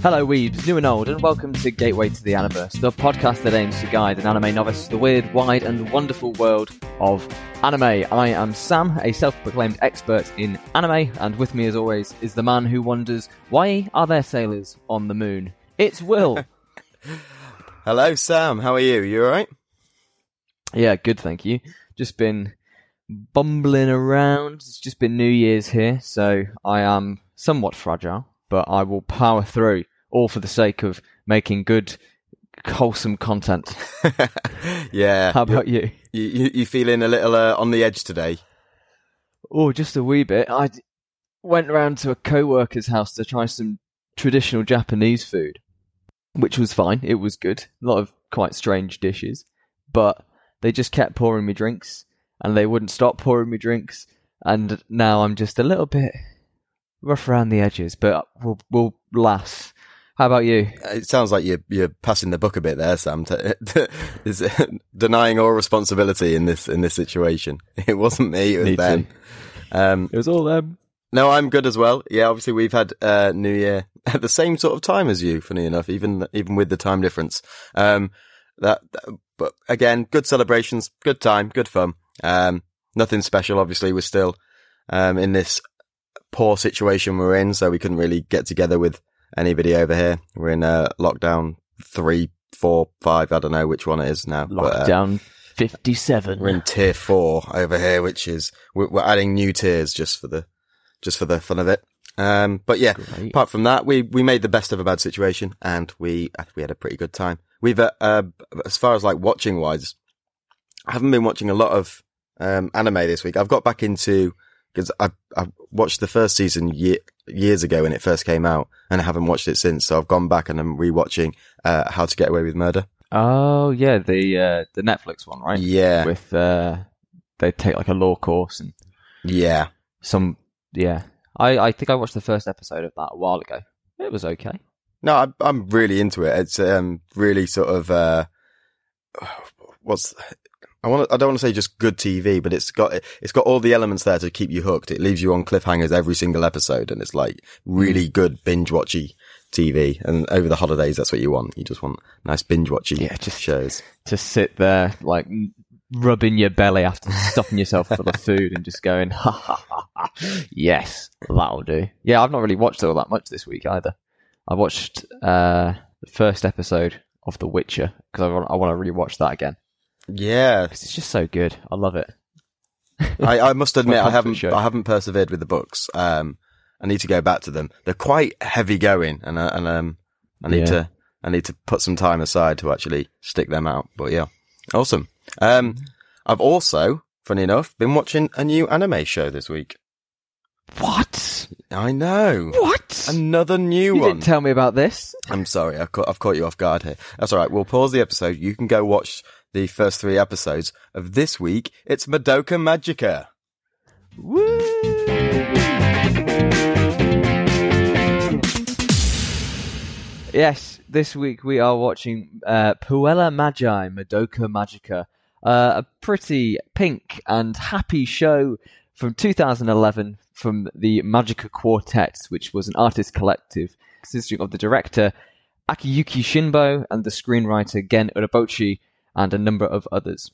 Hello, weebs, new and old, and welcome to Gateway to the Aniverse, the podcast that aims to guide an anime novice to the weird, wide, and wonderful world of anime. I am Sam, a self-proclaimed expert in anime, and with me, as always, is the man who wonders why are there sailors on the moon? It's Will. Hello, Sam. How are you? You alright? yeah, good, thank you. Just been bumbling around. It's just been New Year's here, so I am somewhat fragile, but I will power through, all for the sake of making good, wholesome content. yeah. How about you? You, you, you feeling a little uh, on the edge today? Oh, just a wee bit. I went round to a co-worker's house to try some traditional Japanese food, which was fine. It was good. A lot of quite strange dishes, but they just kept pouring me drinks, and they wouldn't stop pouring me drinks. And now I'm just a little bit rough around the edges, but we'll we'll laugh. How about you? It sounds like you're you're passing the buck a bit there, Sam. Is denying all responsibility in this in this situation. It wasn't me. It was Me them. Um, It was all them. no, I'm good as well. Yeah, obviously we've had uh, New Year at the same sort of time as you. Funny enough, even even with the time difference. Um, that, that- but again, good celebrations, good time, good fun. Um, nothing special. Obviously, we're still um, in this poor situation we're in, so we couldn't really get together with anybody over here. We're in uh, lockdown three, four, five. I don't know which one it is now. but, uh, Lockdown fifty-seven. we're in tier four over here, which is we're, we're adding new tiers just for the just for the fun of it. Um, but yeah, Great. apart from that, we we made the best of a bad situation, and we we had a pretty good time. We've uh, uh as far as like watching wise, I haven't been watching a lot of um anime this week. I've got back into because I I watched the first season ye- years ago when it first came out, and I haven't watched it since. So I've gone back and I'm rewatching uh How to Get Away with Murder. Oh yeah, the uh, the Netflix one, right? Yeah, With uh, they take like a law course and yeah. some yeah. I I think I watched the first episode of that a while ago. It was okay. No, I, I'm really into it. It's um really sort of uh, what's I want. I don't want to say just good TV, but it's got it's got all the elements there to keep you hooked. It leaves you on cliffhangers every single episode, and it's like really good binge watchy TV. And over the holidays, that's what you want. You just want nice binge watchy Yeah, just- shows. To sit there like rubbing your belly after stuffing yourself full of food and just going ha ha ha ha. Yes, that'll do. Yeah, I've not really watched all that much this week either. I watched uh the first episode of The Witcher because I want I want to rewatch that again Yeah, it's just so good. I love it. I, I must admit, I comfort haven't, show. I haven't persevered with the books. Um, I need to go back to them. They're quite heavy going, and uh, and um, I need Yeah. to, I need to put some time aside to actually stick them out. But yeah, awesome. Um, I've also, funny enough, been watching a new anime show this week. What? I know. What? Another new you one. didn't tell me about this. I'm sorry, I've caught, I've caught you off guard here. That's all right. We'll pause the episode. You can go watch the first three episodes of this week. It's Madoka Magica. Woo! Yes, this week we are watching uh, Puella Magi Madoka Magica, uh, a pretty pink and happy show from 2011 from the Magica Quartet, which was an artist collective consisting of the director Akiyuki Shinbo and the screenwriter Gen Urobuchi and a number of others.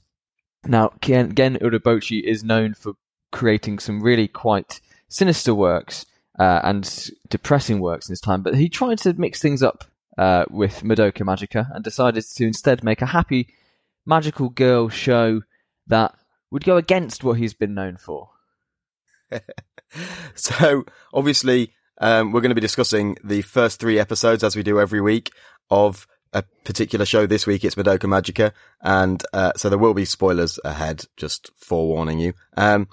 Now, Ken, Gen Urobuchi is known for creating some really quite sinister works uh, and depressing works in his time, but he tried to mix things up uh, with Madoka Magica and decided to instead make a happy magical girl show that would go against what he's been known for. So obviously, um, we're going to be discussing the first three episodes as we do every week of a particular show. This week it's Madoka Magica, and uh, so there will be spoilers ahead. Just forewarning you. Um,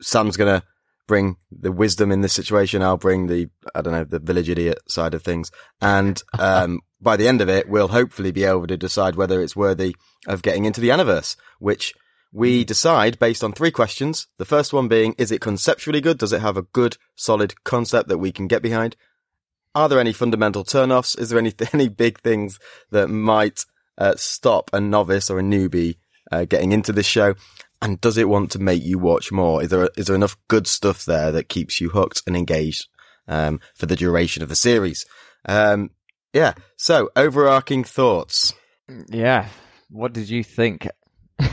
Sam's going to bring the wisdom in this situation. I'll bring the I don't know the village idiot side of things, and um, by the end of it, we'll hopefully be able to decide whether it's worthy of getting into the Aniverse, which we decide based on three questions. The first one being, is it conceptually good? Does it have a good, solid concept that we can get behind? Are there any fundamental turnoffs? Is there any, any big things that might uh, stop a novice or a newbie uh, getting into this show? And does it want to make you watch more? Is there, is there enough good stuff there that keeps you hooked and engaged, um, for the duration of the series? Um, yeah. So overarching thoughts. Yeah. What did you think?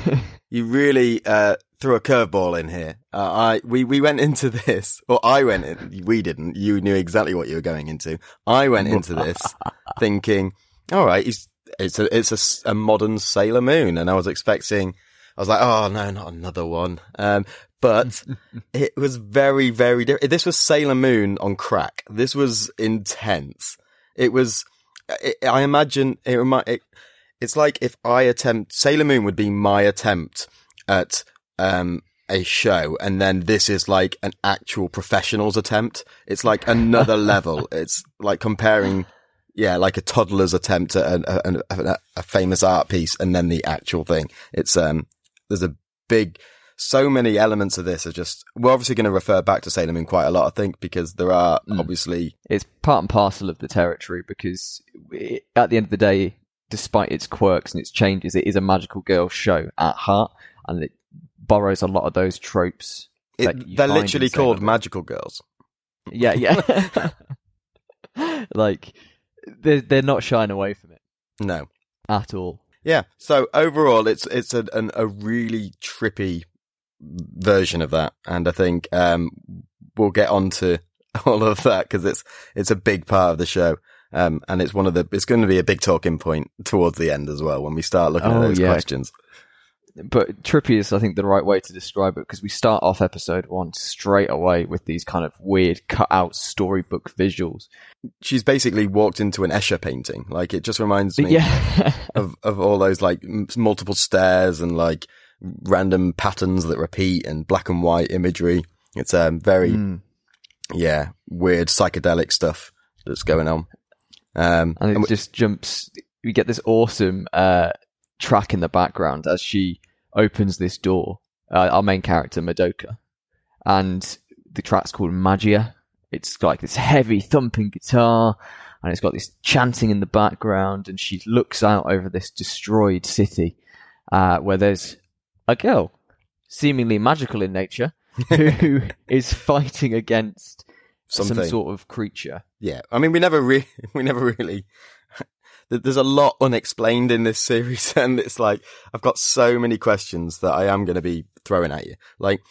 You really uh, threw a curveball in here. Uh, I we we went into this, or I went in. We didn't. You knew exactly what you were going into. I went into this thinking, all right, he's, it's a it's a a, modern Sailor Moon, and I was expecting. I was like, oh no, not another one. Um, but it was very very different. This was Sailor Moon on crack. This was intense. It was. It, I imagine it, remi- it it's like if I attempt Sailor Moon would be my attempt at um a show and then this is like an actual professional's attempt. It's like another level. It's like comparing yeah, like a toddler's attempt at a, a, a, a famous art piece and then the actual thing. It's um there's a big so many elements of this are just we're obviously going to refer back to Sailor Moon quite a lot I think because there are Mm. obviously it's part and parcel of the territory because it, at the end of the day, despite its quirks and its changes, it is a magical girl show at heart, and it borrows a lot of those tropes. it, they're literally called magical girls. Yeah, yeah. like they're they're not shying away from it No. at all. Yeah. So overall, it's it's a an, a really trippy version of that, and I think um, we'll get on to all of that because it's it's a big part of the show, um, and it's one of the it's going to be a big talking point towards the end as well when we start looking at Oh, those yeah. questions. But trippy is, I think, the right way to describe it because we start off episode one straight away with these kind of weird cut out storybook visuals. She's basically walked into an Escher painting. Like it just reminds me Yeah. of of all those like m- multiple stairs and like random patterns that repeat and black and white imagery. It's um very Mm. yeah, weird psychedelic stuff that's going on. Um, and it and we- just jumps. We get this awesome uh, track in the background as she opens this door. Uh, our main character, Madoka, and the track's called Magia. It's got like this heavy thumping guitar, and it's got this chanting in the background. And she looks out over this destroyed city, uh, where there's a girl, seemingly magical in nature, who is fighting against something. some sort of creature. yeah, I mean, we never really, we never really. There- There's a lot unexplained in this series, and it's like I've got so many questions that I am going to be throwing at you. Like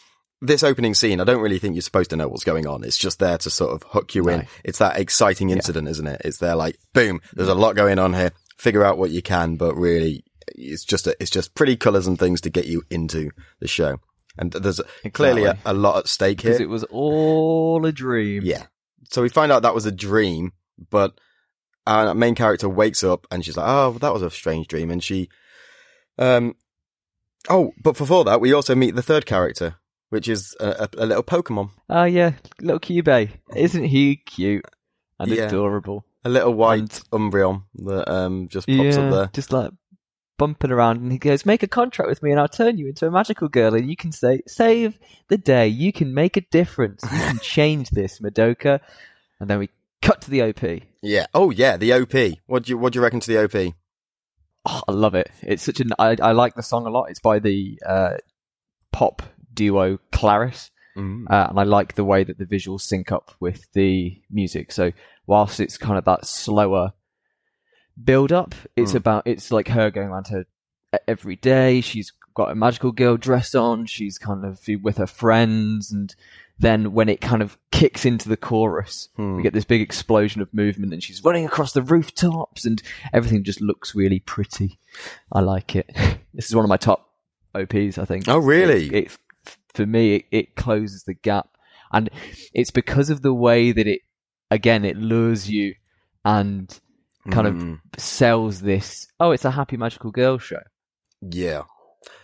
this opening scene, I don't really think you're supposed to know what's going on. It's just there to sort of hook you in. No. It's that exciting incident, isn't it? It's there, like boom. There's a lot going on here. Figure out what you can, but really, it's just a, it's just pretty colours and things to get you into the show. And there's clearly a, a lot at stake here. Because it was all a dream. Yeah. So we find out that was a dream, but our main character wakes up and she's like, "Oh, that was a strange dream," and she, um, oh, but before that, we also meet the third character, which is a, a, a little Pokemon, Oh yeah, little Kyubey. Isn't he cute and Yeah. adorable? a little white And- Umbreon that um just pops up there. just like bumping around, and he goes, "Make a contract with me, and I'll turn you into a magical girl, and you can say, save the day. You can make a difference. You can change this, Madoka." And then we cut to the OP. Yeah. Oh yeah, the OP. What do you what do you reckon to the OP? Oh, I love it. It's such an. I, I like the song a lot. It's by the uh, pop duo Claris. Mm. uh, and I like the way that the visuals sync up with the music. So whilst it's kind of that slower build up, it's Mm. about it's like her going around her every day. She's got a magical girl dress on. She's kind of with her friends, and then when it kind of kicks into the chorus, Hmm. we get this big explosion of movement, and she's running across the rooftops, and everything just looks really pretty. I like it. this is one of my top OPs. I think. Oh really? It's, it's for me, it, it closes the gap, and it's because of the way that it, again, it lures you and kind of Mm. sells this. Oh, it's a happy magical girl show. Yeah.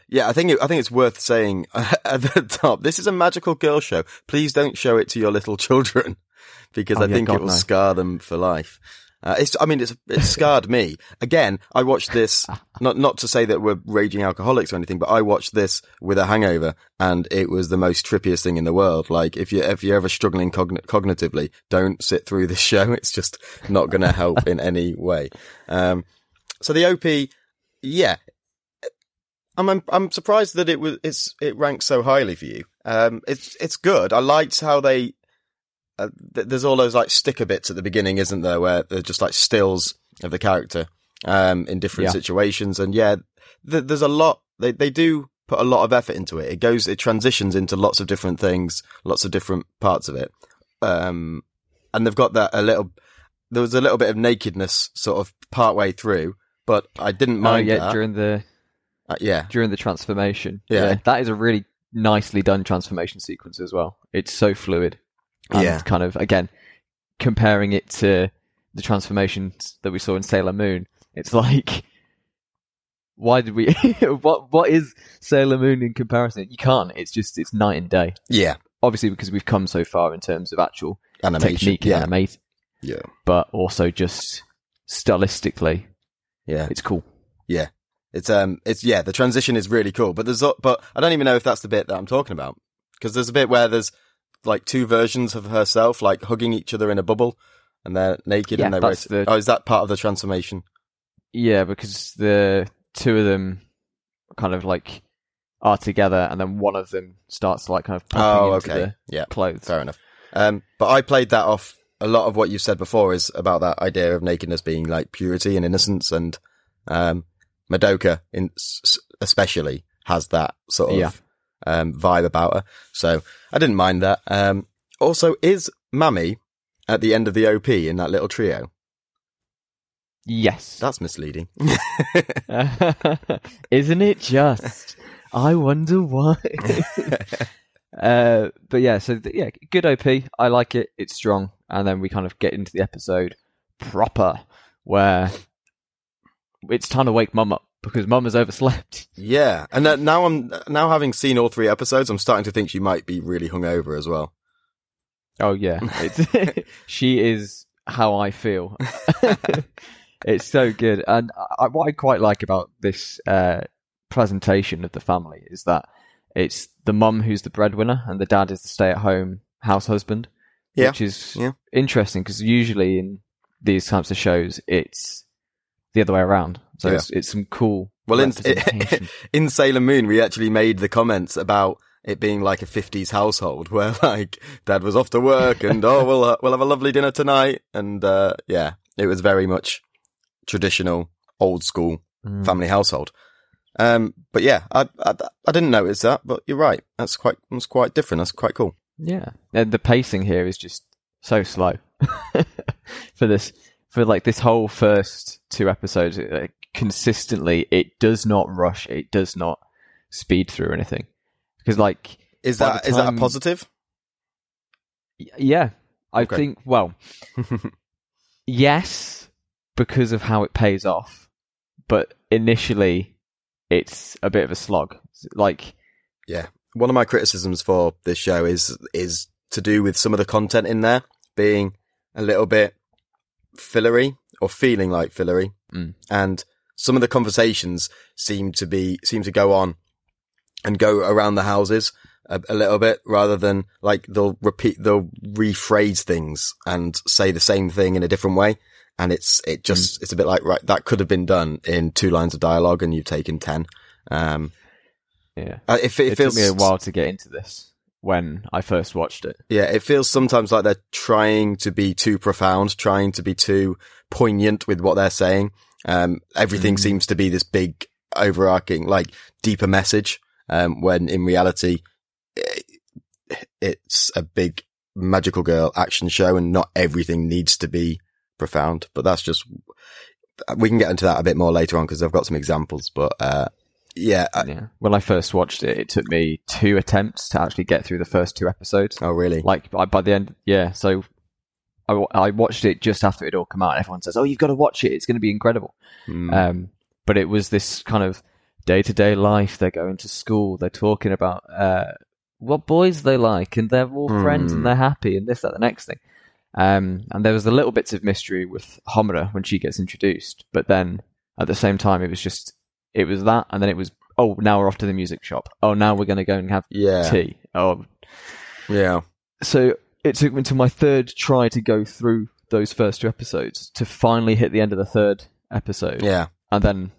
Yeah, I think it, I think it's worth saying at the top. This is a magical girl show. Please don't show it to your little children because Oh, I yeah, think God, it will no. scar them for life. Uh, it's, I mean, it's, it's scarred me. Again, I watched this, not, not to say that we're raging alcoholics or anything, but I watched this with a hangover and it was the most trippiest thing in the world. Like, if you, if you're ever struggling cogn- cognitively, don't sit through this show. It's just not going to help in any way. Um, so the OP, yeah, I'm, I'm I'm surprised that it was it's it ranks so highly for you. Um, it's it's good. I liked how they uh, th- there's all those like sticker bits at the beginning, isn't there, where they're just like stills of the character um, in different Yeah. situations, and yeah, th- there's a lot. They they do put a lot of effort into it. It goes, it transitions into lots of different things, lots of different parts of it, um, and they've got that a little. There was a little bit of nakedness sort of part way through, but I didn't Oh mind yeah, that. during the Uh, yeah, during the transformation. Yeah. that is a really nicely done transformation sequence as well. It's so fluid. And Yeah. kind of again comparing it to the transformations that we saw in Sailor Moon. It's like, why did we? what what is Sailor Moon in comparison? You can't. It's just it's night and day. yeah, Obviously, because we've come so far in terms of actual animation. technique and yeah, animate, yeah, but also just stylistically, yeah. it's cool. It's um, it's yeah, the transition is really cool. But there's, but I don't even know if that's the bit that I'm talking about because there's a bit where there's like two versions of herself, like hugging each other in a bubble, and they're naked Yeah, and they're. that's the- Oh, is that part of the transformation? Yeah, because the two of them kind of like are together, and then one of them starts to like kind of Oh, into okay, yeah, clothes. fair enough. Um, but I played that off. A lot of what you've said before is about that idea of nakedness being like purity and innocence, and um, Madoka, in especially, has that sort of Yeah. um, vibe about her. So I didn't mind that. Um, also, is Mami at the end of the OP in that little trio? Yes, That's misleading. isn't it just? I wonder why. uh, but yeah, so th- yeah, good OP. I like it. It's strong, and then we kind of get into the episode proper, where it's time to wake Mum up because Mum has overslept. yeah, and uh, now I'm now having seen all three episodes, I'm starting to think she might be really hungover as well. Oh yeah, she is how I feel. it's so good, and I, what I quite like about this uh, presentation of the family is that it's the mum who's the breadwinner and the dad is the stay-at-home house husband, Yeah, which is yeah. interesting because usually in these types of shows it's the other way around. So Yeah. it's, it's some cool Well, in, in Sailor Moon, we actually made the comments about it being like a 50s household where like dad was off to work and oh, we'll, uh, we'll have a lovely dinner tonight. And, uh, yeah, it was very much traditional, old school Mm. family household. Um, but yeah, I, I, I didn't notice that, but you're right. That's quite, that's quite different. That's quite cool. Yeah, and the pacing here is just so slow for this for like this whole first two episodes. like, consistently, it does not rush. It does not speed through anything because, like, Is that, the is that a positive? yeah, I Okay. think well, yes, because of how it pays off, but initially, it's a bit of a slog. Like, yeah, one of my criticisms for this show is is to do with some of the content in there being a little bit fillery or feeling like fillery, Mm. and some of the conversations seem to be seem to go on and go around the houses a, a little bit rather than like they'll repeat they'll rephrase things and say the same thing in a different way. And it's it just it's a bit like right that could have been done in two lines of dialogue and you've taken ten. Um, yeah, uh, if it, it, feels took me a while to get into this when I first watched it. Yeah, it feels sometimes like they're trying to be too profound, trying to be too poignant with what they're saying. Um, everything Mm. seems to be this big overarching, like deeper message. Um, when in reality, it, it's a big magical girl action show and not everything needs to be profound, but that's just, we can get into that a bit more later on because I've got some examples, but, uh, yeah. I, Yeah. When I first watched it, it took me two attempts to actually get through the first two episodes. oh, really? Like by, by the end, yeah. So I, I watched it just after it all come out. Everyone says, "Oh, you've got to watch it. It's going to be incredible." Mm. Um, but it was this kind of day to day life. They're going to school. They're talking about uh, what boys they like, and they're all friends Hmm. and they're happy, and this, that, the next thing. Um, and there was the little bits of mystery with Homura when she gets introduced, but then at the same time, it was just it was that, and then it was oh, now we're off to the music shop. Oh, now we're going to go and have yeah. tea. Oh, Yeah. so it took me until my third try to go through those first two episodes to finally hit the end of the third episode. Yeah. And then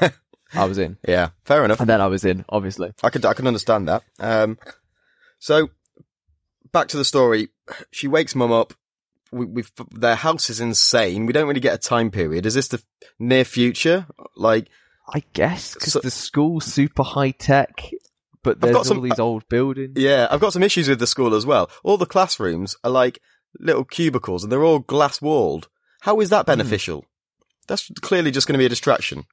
I was in. Yeah. Fair enough. And then I was in, obviously. I could I can understand that. Um, so back to the story. she wakes mum up. We, we've, their house is insane. We don't really get a time period. Is this the near future? Like, I guess because So- the school's super high tech, but there's all some- these old buildings. yeah, I've got some issues with the school as well. All the classrooms are like little cubicles and they're all glass walled. How is that beneficial? That's clearly just going to be a distraction.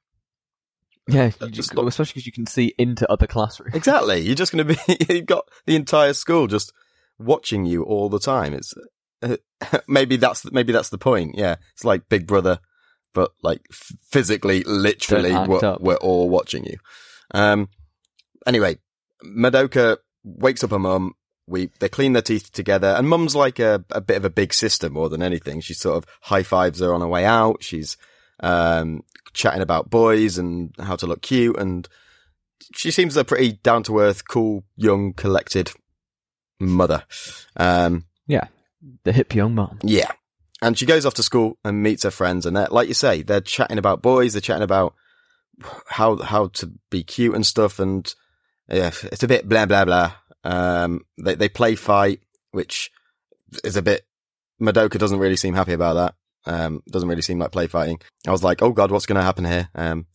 Yeah, Uh, you just just, especially because you can see into other classrooms. Exactly. You're just going to be, you've got the entire school just watching you all the time. It's, uh, maybe that's, maybe that's the point. Yeah. It's like Big Brother, but like f- physically, literally, we're, we're all watching you. Um, anyway, Madoka wakes up her mum. We, they clean their teeth together and mum's like a, a bit of a big sister more than anything. She sort of high fives her on her way out. She's, um, chatting about boys and how to look cute and she seems a pretty down to earth, cool, young, collected mother. Um, Yeah, the hip young mom. yeah. And she goes off to school and meets her friends and they're, like you say, they're chatting about boys, they're chatting about how, how to be cute and stuff. And yeah, it's a bit blah, blah, blah. Um, they, they play fight, which is a bit, Madoka doesn't really seem happy about that. Um, doesn't really seem like play fighting. I was like, oh God, what's going to happen here? Um,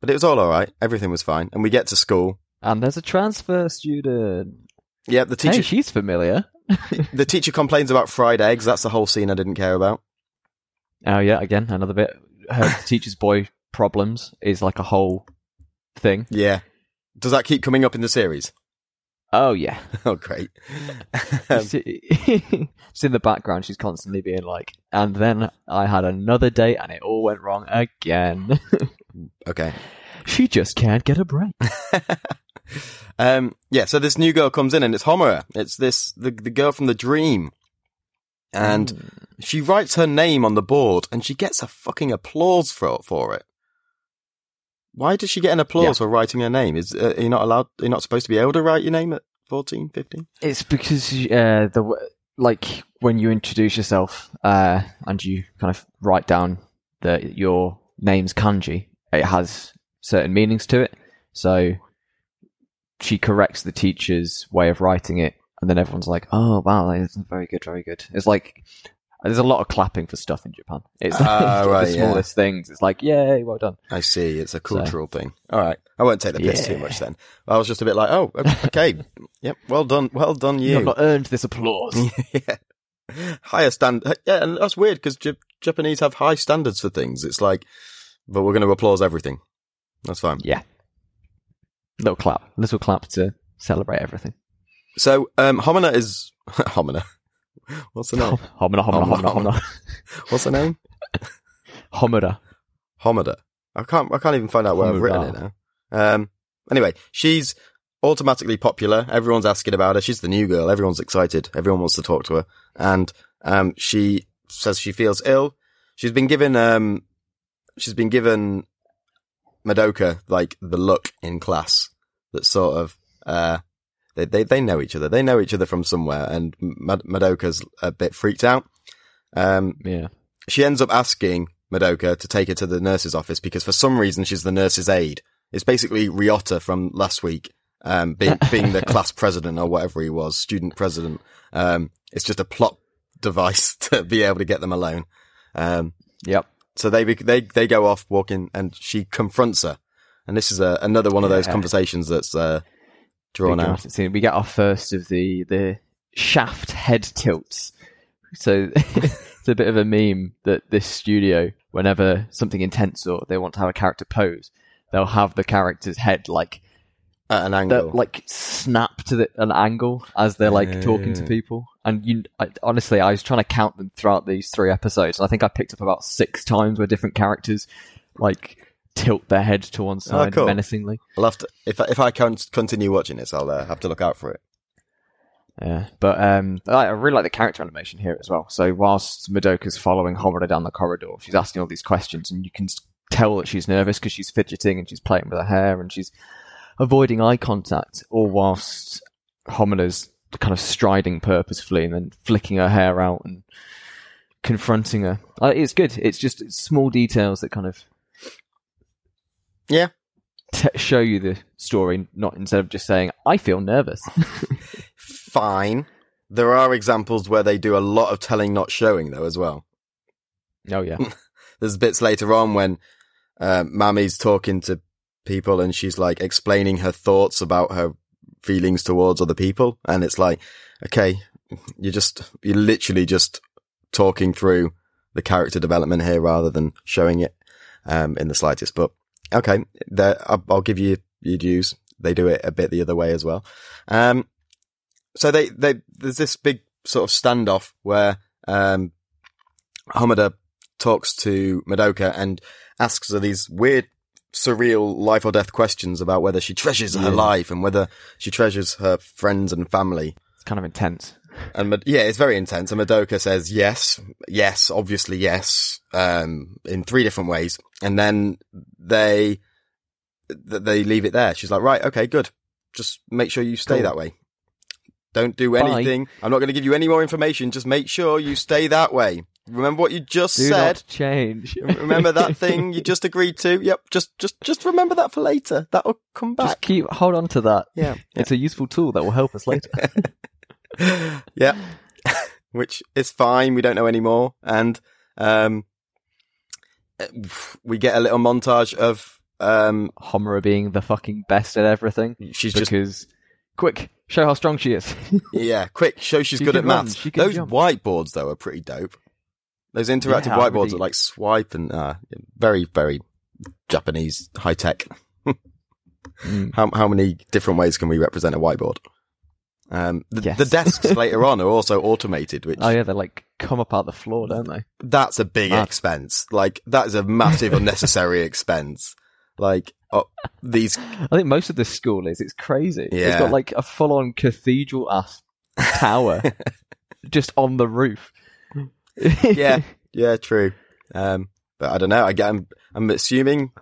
but it was all alright. Everything was fine. And we get to school. And there's a transfer student. Yeah, the teacher, Hey, she's familiar. the teacher complains about fried eggs. That's the whole scene I didn't care about. Oh yeah, again another bit. Her teacher's boy problems is like a whole thing. Yeah. Does that keep coming up in the series? Oh yeah, Oh, great. Um, it's in the background. She's constantly being like, and then I had another date and it all went wrong again. okay. she just can't get a break. Um, yeah, so this new girl comes in and it's Homura. It's this, the, the girl from the dream. And Mm. she writes her name on the board and she gets a fucking applause for, for it. Why does she get an applause Yeah. for writing her name? Is, uh, are you not allowed, you're you not supposed to be able to write your name at 14, 15? It's because uh, the like when you introduce yourself uh, and you kind of write down that your name's kanji, it has certain meanings to it. So she corrects the teacher's way of writing it, and then everyone's like, "Oh wow, that's very good, very good." It's like there's a lot of clapping for stuff in Japan. It's Ah, right, the yeah. smallest things. It's like, "Yay, well done." I see. It's a cultural thing. All right. I won't take the piss too much then. I was just a bit like, oh, okay. yep. Well done. Well done, You have not earned this applause. yeah. Higher stand. Yeah. And that's weird because J- Japanese have high standards for things. It's like, but we're going to applause everything. That's fine. yeah, little clap, little clap to celebrate everything. So, um, Homina is, Homina. What's the name? Homina, Homura, homura, homura. What's the name? Homura. Homida. I can't, I can't even find out where I've written it now. Um, anyway, she's automatically popular. Everyone's asking about her. She's the new girl. Everyone's excited. Everyone wants to talk to her. And, um, she says she feels ill. She's been given, um, she's been given Madoka, like, the look in class that sort of, uh, they, they, they know each other. They know each other from somewhere and Mad- Madoka's a bit freaked out. Um, Yeah. she ends up asking Madoka to take her to the nurse's office because for some reason she's the nurse's aide. It's basically Ryota from last week, um, being, being the class president or whatever he was, student president. Um, it's just a plot device to be able to get them alone. Um, Yep. so they, they, they go off walking and she confronts her. And this is a, another one of those Yeah. conversations that's, uh, drawn Big out. dramatic. We get our first of the the shaft head tilts. So it's a bit of a meme that this studio, whenever something intense or they want to have a character pose, they'll have the character's head like At an angle. like snap to the, an angle as they're like talking to Yeah. people. And you, I, honestly, I was trying to count them throughout these three episodes, and I think I picked up about six times where different characters like tilt their head to one side cool. menacingly. I'll have to, if, I- if I can continue watching this, I'll uh, have to look out for it. Yeah, but um, I I really like the character animation here as well. So whilst Madoka's following Homura down the corridor, she's asking all these questions, and you can tell that she's nervous because she's fidgeting and she's playing with her hair and she's avoiding eye contact, all whilst Homura's kind of striding purposefully and then flicking her hair out and confronting her. Uh, it's good. It's just small details that kind of Yeah. t- show you the story, not instead of just saying "I feel nervous." Fine. There are examples where they do a lot of telling, not showing, though, as well. Oh yeah. There's bits later on when uh, Mami's talking to people and she's like explaining her thoughts about her feelings towards other people, and it's like, okay, you're just you're literally just talking through the character development here rather than showing it um, in the slightest. But okay, I'll, I'll give you your dues. They do it a bit the other way as well. Um, so they, they, there's this big sort of standoff where, um, Homura talks to Madoka and asks her these weird, surreal life or death questions about whether she treasures her Yeah. life and whether she treasures her friends and family. It's kind of intense. And Mad- yeah, it's very intense. And Madoka says yes, yes, obviously yes, um, in three different ways. And then they, th- they leave it there. She's like, right, okay, good. Just make sure you stay Cool. that way. Don't do Bye. anything. I'm not going to give you any more information. Just make sure you stay that way. Remember what you just Do said. not change. remember that thing you just agreed to. Yep. Just, just, just remember that for later. That'll come back. Just keep hold on to that. Yeah. It's a useful tool that will help us later. yeah. Which is fine. We don't know anymore. And, um, we get a little montage of, um, Homura being the fucking best at everything she's just, quick, show how strong she is. yeah, quick, show she's She good at run, maths. Those jump. whiteboards though are pretty dope. Those interactive Yeah, whiteboards really- are like swipe and, uh, very, very Japanese high tech. Mm. How, how many different ways can we represent a whiteboard? Um, the, Yes. the desks later on are also automated, which Oh yeah, they like come up out the floor, don't they? that's a big Mad. expense. Like that is a massive unnecessary expense. Like oh, these, I think most of this school is. It's crazy. Yeah. It's got like a full on cathedral ass tower just on the roof. yeah, yeah, true. Um, but I don't know. I get, I'm, I'm assuming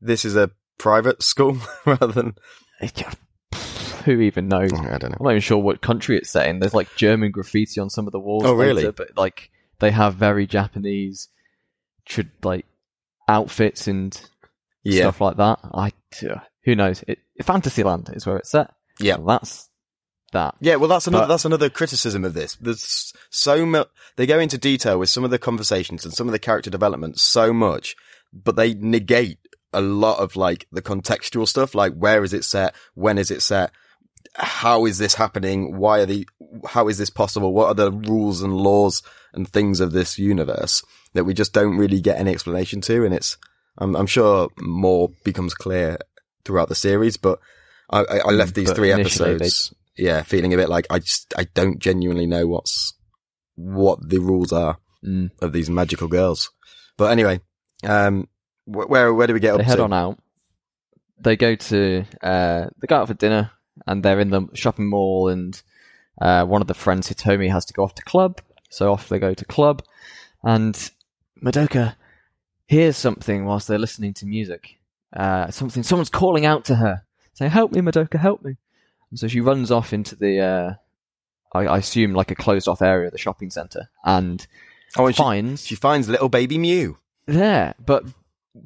this is a private school rather than. Who even knows? I don't know. I'm not even sure what country it's set in. There's like German graffiti on some of the walls. Oh, really? later, but like they have very Japanese, should like outfits and Yeah, stuff like that. I who knows? It, Fantasyland is where it's set. Yeah. So that's that. yeah. Well, that's another But- that's another criticism of this. There's so much. They go into detail with some of the conversations and some of the character development so much, but they negate a lot of like the contextual stuff. Like where is it set? When is it set? How is this happening? Why are the, how is this possible? What are the rules and laws and things of this universe that we just don't really get any explanation to? And it's, I'm, I'm sure more becomes clear throughout the series, but I, I, I left these But three episodes, yeah, feeling a bit like I just, I don't genuinely know what's, what the rules are Mm. of these magical girls. But anyway, um, wh- where, where do we get They up head to? on out. They go to uh, they go out for dinner, and they're in the shopping mall. And uh, one of the friends, Hitomi, has to go off to club, so off they go to club. And Madoka hears something whilst they're listening to music. Uh, something, someone's calling out to her, saying, "Help me, Madoka, help me!" And so she runs off into the, uh, I, I assume, like a closed-off area of the shopping center, and Oh, and she, finds she finds little baby Mew. there, but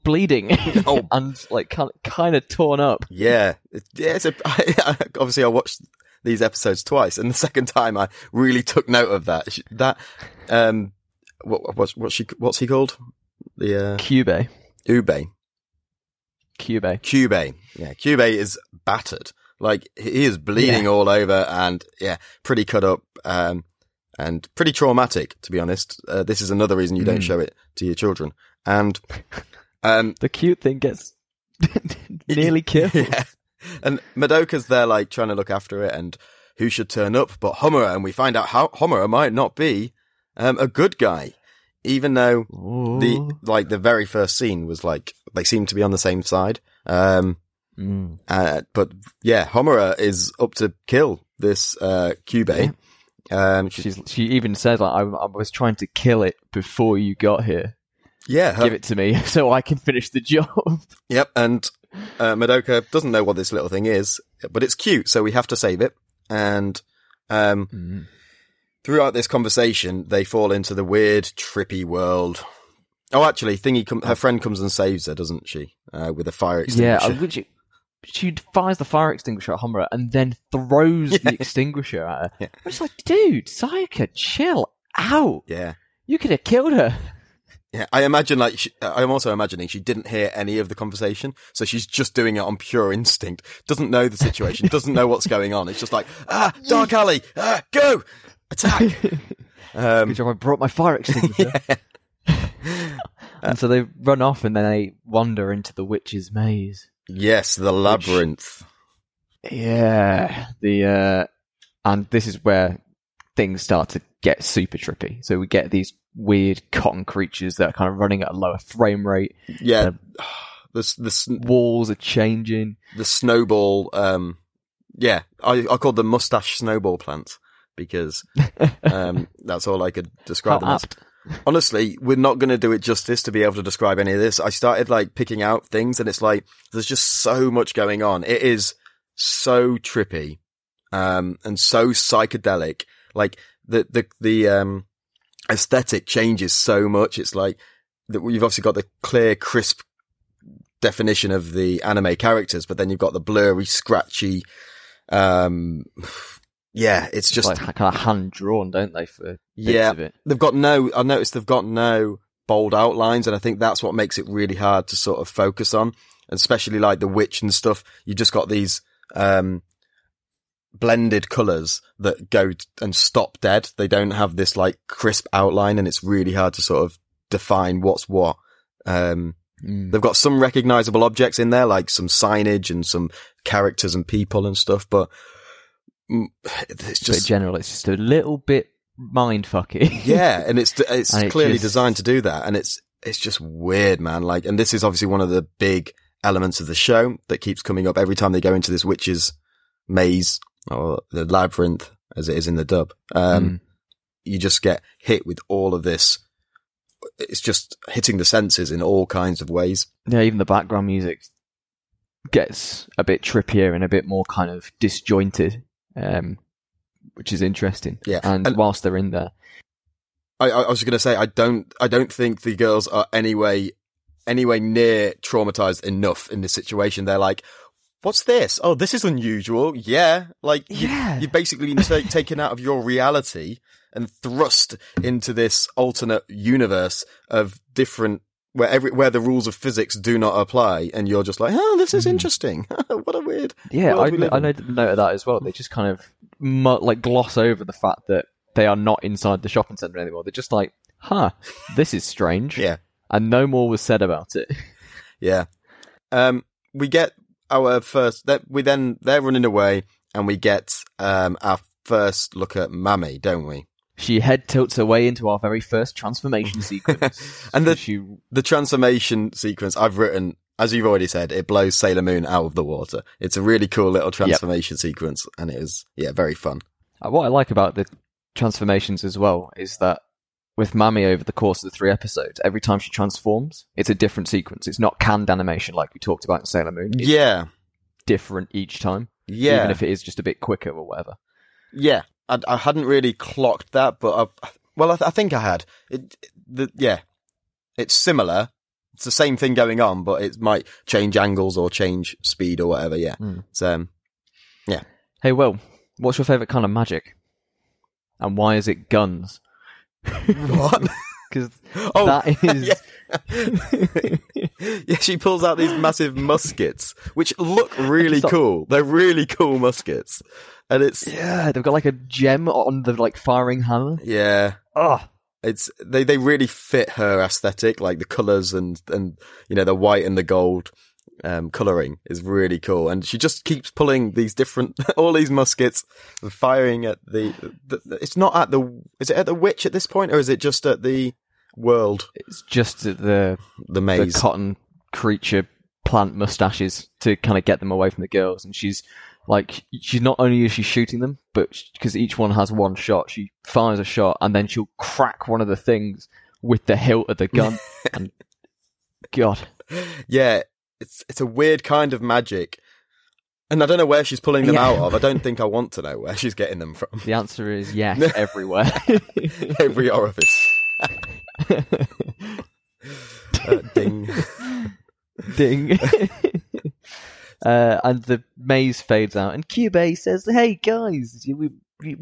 bleeding Oh. and like kind kind of torn up. Yeah, yeah. It's a, obviously, I watched these episodes twice, and the second time I really took note of that. She- That um, what what's what's she what's he called? The uh, Kyubey, Ube, Kyubey. Kyubey. Yeah, Kyubey is battered. Like he is bleeding Yeah. all over, and yeah, pretty cut up. Um, and pretty traumatic, to be honest. Uh, this is another reason you don't Mm. show it to your children. And um, The cute thing gets nearly killed. Yeah. And Madoka's there, like, trying to look after it and who should turn up but Homura. And we find out how Homura might not be um, a good guy, even though the, like, the very first scene was like, they seem to be on the same side. Um, Mm. uh, but yeah, Homura is up to kill this, uh, Kyubey. Yeah. Um, she, She's she even says like I, I was trying to kill it before you got here. Yeah, her- Give it to me so I can finish the job. Yep, and uh, Madoka doesn't know what this little thing is, but it's cute, so we have to save it. And um, throughout this conversation, they fall into the weird, trippy world. Oh, actually, Thingy, com- her friend comes and saves her, doesn't she? Uh, with a fire Yeah, extinguisher. I- which she fires the fire extinguisher at Homura and then throws the extinguisher at her. Yeah. I'm just like, dude, Sayaka, chill out. Yeah. You could have killed her. Yeah, I imagine like she, I'm also imagining she didn't hear any of the conversation, so she's just doing it on pure instinct. Doesn't know the situation, doesn't know what's going on. It's just like ah, dark alley, ah, go, attack. Um, Good job, I brought my fire extinguisher. and so they run off and then they wander into the witch's maze. yes, the labyrinth. Yeah, the uh, and this is where things start to get super trippy. So we get these weird cotton creatures that are kind of running at a lower frame rate. Yeah, the the s- Walls are changing. the snowball. Um, yeah, I I called them mustache snowball plants because um, that's all I could describe How them as. honestly, we're not going to do it justice to be able to describe any of this. I started like picking out things and it's like, there's just so much going on. It is so trippy, um, and so psychedelic. Like the, the, the, um, aesthetic changes so much. It's like that you've obviously got the clear, crisp definition of the anime characters, but then you've got the blurry, scratchy, um, yeah, it's just like kind of hand drawn, don't they? For Yeah. of it. they've got no, I noticed they've got no bold outlines. And I think that's what makes it really hard to sort of focus on, especially like the witch and stuff. You just got these, um, blended colors that go and stop dead. They don't have this like crisp outline and it's really hard to sort of define what's what. Um, Mm. they've got some recognizable objects in there, like some signage and some characters and people and stuff, but mm, it's But in just, general, it's just a little bit mind fucking. yeah, and it's it's And it clearly just- designed to do that, and it's it's just weird, man. Like, and this is obviously one of the big elements of the show that keeps coming up every time they go into this witch's maze or the labyrinth, as it is in the dub. Um, Mm. you just get hit with all of this. It's just hitting the senses in all kinds of ways. yeah, even the background music gets a bit trippier and a bit more kind of disjointed, um, which is interesting. Yeah, and, and- whilst they're in there, I, I was going to say I don't I don't think the girls are anyway anyway near traumatized enough in this situation. They're like, "What's this? Oh, this is unusual." Yeah, like you, Yeah. you've basically been ta- taken out of your reality and thrust into this alternate universe of different where every where the rules of physics do not apply, and you're just like, "Oh, this is Mhm. interesting. what a weird." yeah, I, we I in. know note of that as well. They just kind of mu- like gloss over the fact that they are not inside the shopping centre anymore. They're just like, huh, this is strange. Yeah. and no more was said about it. Yeah. Um, we get our first, that we then, they're running away and we get, um, our first look at Mami, don't we? She head tilts her way into our very first transformation sequence, And the- she The transformation sequence I've written, as you've already said, it blows Sailor Moon out of the water. It's a really cool little transformation sequence and it is, yeah, very fun. Uh, What I like about the transformations as well is that with Mami over the course of the three episodes, every time she transforms, it's a different sequence. It's not canned animation like we talked about in Sailor Moon. It's Yeah. different each time, Yeah. even if it is just a bit quicker or whatever. Yeah, I, I hadn't really clocked that, but I, well, I, th- I think I had. It, the, yeah, it's similar. It's the same thing going on, but it might change angles or change speed or whatever. Yeah, Hmm. it's um, Hey, Will, what's your favourite kind of magic? And why is it guns? What? Because oh, that is. yeah. yeah, she pulls out these massive muskets, which look really cool. They're really cool muskets, and it's Yeah, they've got like a gem on the like firing hammer. yeah. Oh, it's they they really fit her aesthetic like the colors and and you know the white and the gold um coloring is really cool. And she just keeps pulling these different all these muskets and firing at the, the it's not at the is it at the witch at this point or is it just at the world? It's just at the the the maze. cotton creature plant mustaches to kind of get them away from the girls. And she's like, she's not only is she shooting them, but because each one has one shot, she fires a shot and then she'll crack one of the things with the hilt of the gun. and God, yeah it's it's a weird kind of magic and I don't know where she's pulling them Yeah. out of. I don't think I want to know where she's getting them from. the answer is yes, everywhere. Every orifice. Uh, ding. Ding. Uh, and the maze fades out, and Kyubey says, "Hey guys,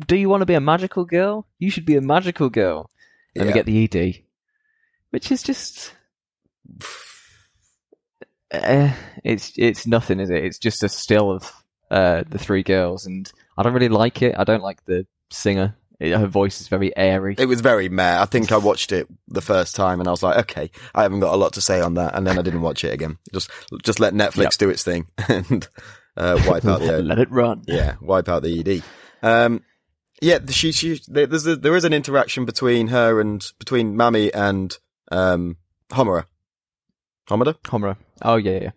do you want to be a magical girl? You should be a magical girl." And we get the ED, which is just, uh, it's it's nothing, is it? It's just a still of uh, the three girls, and I don't really like it. I don't like the singer. It- her voice is very airy. It was very meh. I think I watched it the first time and I was like, okay, I haven't got a lot to say on that. And then I didn't watch it again. Just, just let Netflix Yep. do its thing and, uh, wipe out the, Let it run. yeah, wipe out the ED. Um, yeah, she, she, there's a, there is an interaction between her and, between Mami and, um, Homura. Homura? Homura. Oh yeah,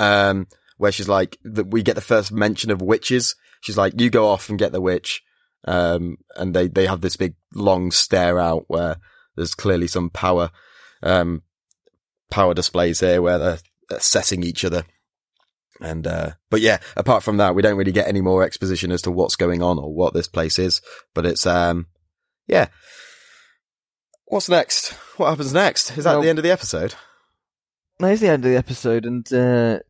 yeah. um, where she's like, that we get the first mention of witches. She's like, you go off and get the witch. Um, and they, they have this big long stare out where there's clearly some power, um, power displays here where they're assessing each other. And, uh, but yeah, apart from that, we don't really get any more exposition as to what's going on or what this place is, but it's, um, yeah. What's next? What happens next? Is that Well- the end of the episode? There's the end of the episode, and uh,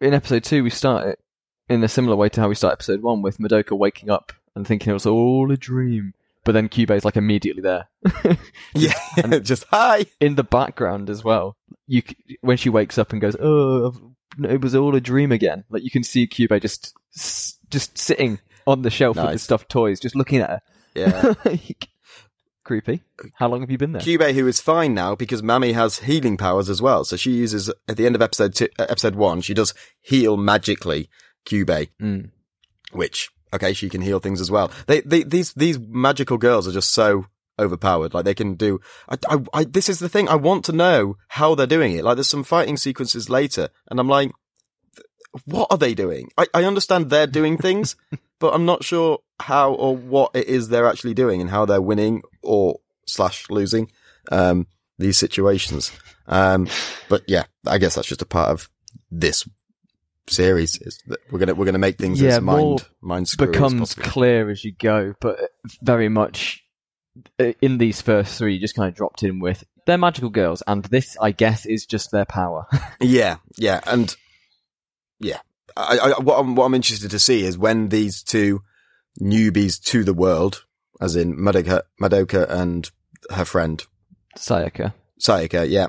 in episode two, we start it in a similar way to how we start episode one, with Madoka waking up and thinking it was all a dream. But then Kyubey's like immediately there Yeah. and Just hi. in the background as well. You when she wakes up and goes, "Oh, it was all a dream again." Like you can see Kyubey just just sitting on the shelf with the stuffed toys, just looking at her. Yeah. Like, creepy. How long have you been there? Kyubey, who is fine now because Mami has healing powers as well. So she uses at the end of episode two, uh, episode one, she does heal magically Kyubey, Mm. which okay, she can heal things as well. They, they these these magical girls are just so overpowered. Like they can do. I, I, I, this is the thing. I want to know how they're doing it. Like there's some fighting sequences later, and I'm like, what are they doing? I, I understand they're doing things, but I'm not sure how or what it is they're actually doing and how they're winning or slash losing um, these situations. Um, but yeah, I guess that's just a part of this series. Is that we're gonna we're gonna make things Yeah, as mind mind screwy as becomes clear as you go, but very much uh, in these first three, you just kind of dropped in with they're magical girls, and this, I guess, is just their power. Yeah, yeah, and yeah, I, I, what I'm what I'm interested to see is when these two newbies to the world, as in Madoka, Madoka and her friend Sayaka. Sayaka, yeah,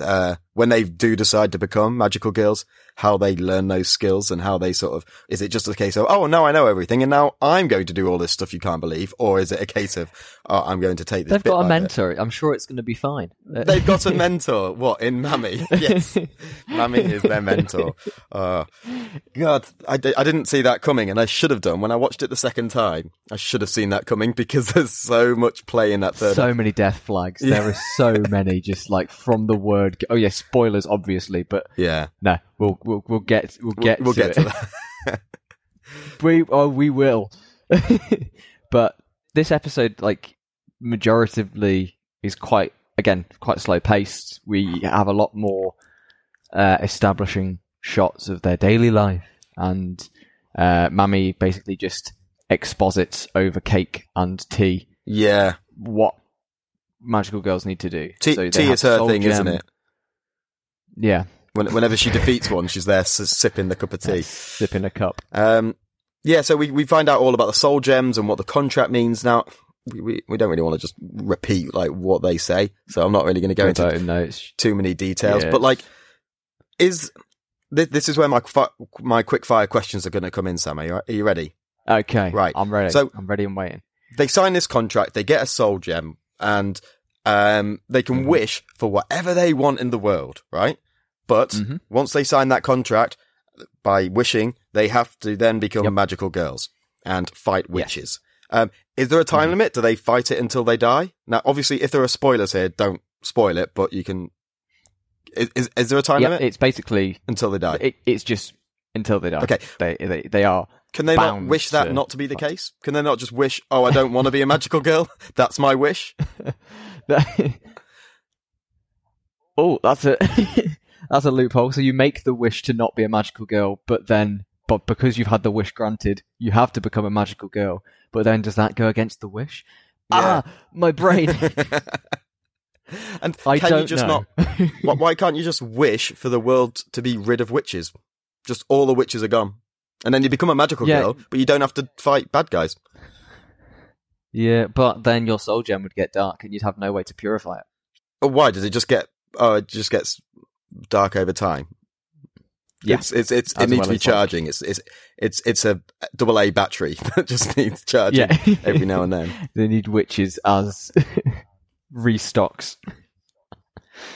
uh, when they do decide to become magical girls, how they learn those skills and how they sort of, is it just a case of, oh, now I know everything and now I'm going to do all this stuff you can't believe? Or is it a case of, oh, I'm going to take this They've got a mentor. I'm sure it's going to be fine. They've got a mentor. What in Mami? Yes, Mami is their mentor. Uh, God, I, I didn't see that coming, and I should have done when I watched it the second time. I should have seen that coming because there's so much play in that third. so many death flags. There are so many, just like from the word. Oh yeah, spoilers, obviously, but yeah, no, we'll we'll, we'll get we'll get we'll to get it. to that. we oh we will. But this episode like majoritively is quite again quite slow paced. We have a lot more uh, establishing shots of their daily life and uh, Mami basically just exposits over cake and tea. Yeah, what magical girls need to do. Tea, So tea is her thing, isn't it? yeah whenever she defeats one, she's there sipping the cup of tea. sipping a cup Um, yeah, so we, we find out all about the soul gems and what the contract means. Now, we, we, we don't really want to just repeat like what they say, so I'm not really going to go into notes. too many details. Yeah. But like, is this, this is where my fi- my quick fire questions are going to come in, Sam? Are you, are you ready? okay Right. I'm ready So- I'm ready and waiting They sign this contract, they get a soul gem, and um, they can Mhm. wish for whatever they want in the world, right? But Mhm. once they sign that contract, by wishing, they have to then become Yep. magical girls and fight witches. Um, is there a time Mhm. limit? Do they fight it until they die? Now, obviously, if there are spoilers here, don't spoil it, but you can. Is, is, is there a time yeah limit it's basically until they die? It, it's just until they die. Okay. They they, they are. Can they not wish that not to be the case? Can they not just wish, oh, I don't want to be a magical girl? That's my wish. oh, that's a that's a loophole. So you make the wish to not be a magical girl, but then but because you've had the wish granted, you have to become a magical girl. But then does that go against the wish? Yeah. Ah, my brain. and I can you just know. not? Why, why can't you just wish for the world to be rid of witches? Just all the witches are gone. And then you become a magical Yeah. girl, but you don't have to fight bad guys. Yeah, but then your soul gem would get dark, and you'd have no way to purify it. Oh, why? Does it just get, oh, it just gets dark over time? Yeah. It's, it's, it's, it needs well to be like- charging. It's, it's, it's, it's a double A battery that just needs charging Yeah, every now and then. they need witches as restocks.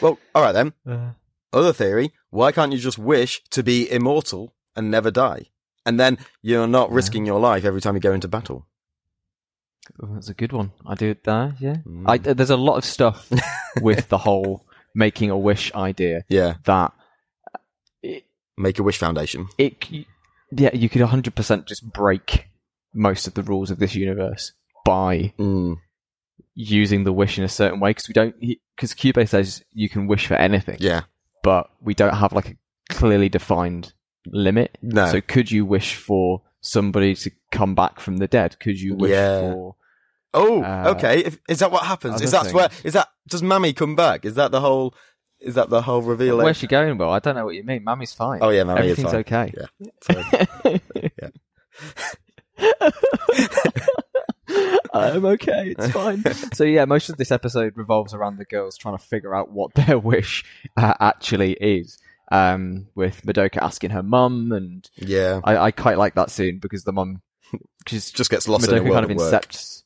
Well, all right then. Uh, Other theory, why can't you just wish to be immortal and never die? And then you're not Yeah. risking your life every time you go into battle. oh, that's a good one. I do it there. Yeah, Mm. I, there's a lot of stuff with the whole making a wish idea Yeah. that it, Make a wish foundation. it c- yeah you could 100% just break most of the rules of this universe by Mm. using the wish in a certain way because we don't because Cube says you can wish for anything Yeah. but we don't have like a clearly defined limit No. so could you wish for somebody to come back from the dead could you wish Yeah. for oh, uh, okay. If, is that what happens? Is that where, things. is that, does Mami come back? Is that the whole, is that the whole reveal? where's she going well I don't know what you mean Mami's fine Oh yeah, Mami everything's fine. okay Yeah. I'm okay. It's fine. so yeah, most of this episode revolves around the girls trying to figure out what their wish uh, actually is. Um, with Madoka asking her mum, and Yeah. I, I quite like that scene because the mum, because Just gets lost Madoka world kind of incepts.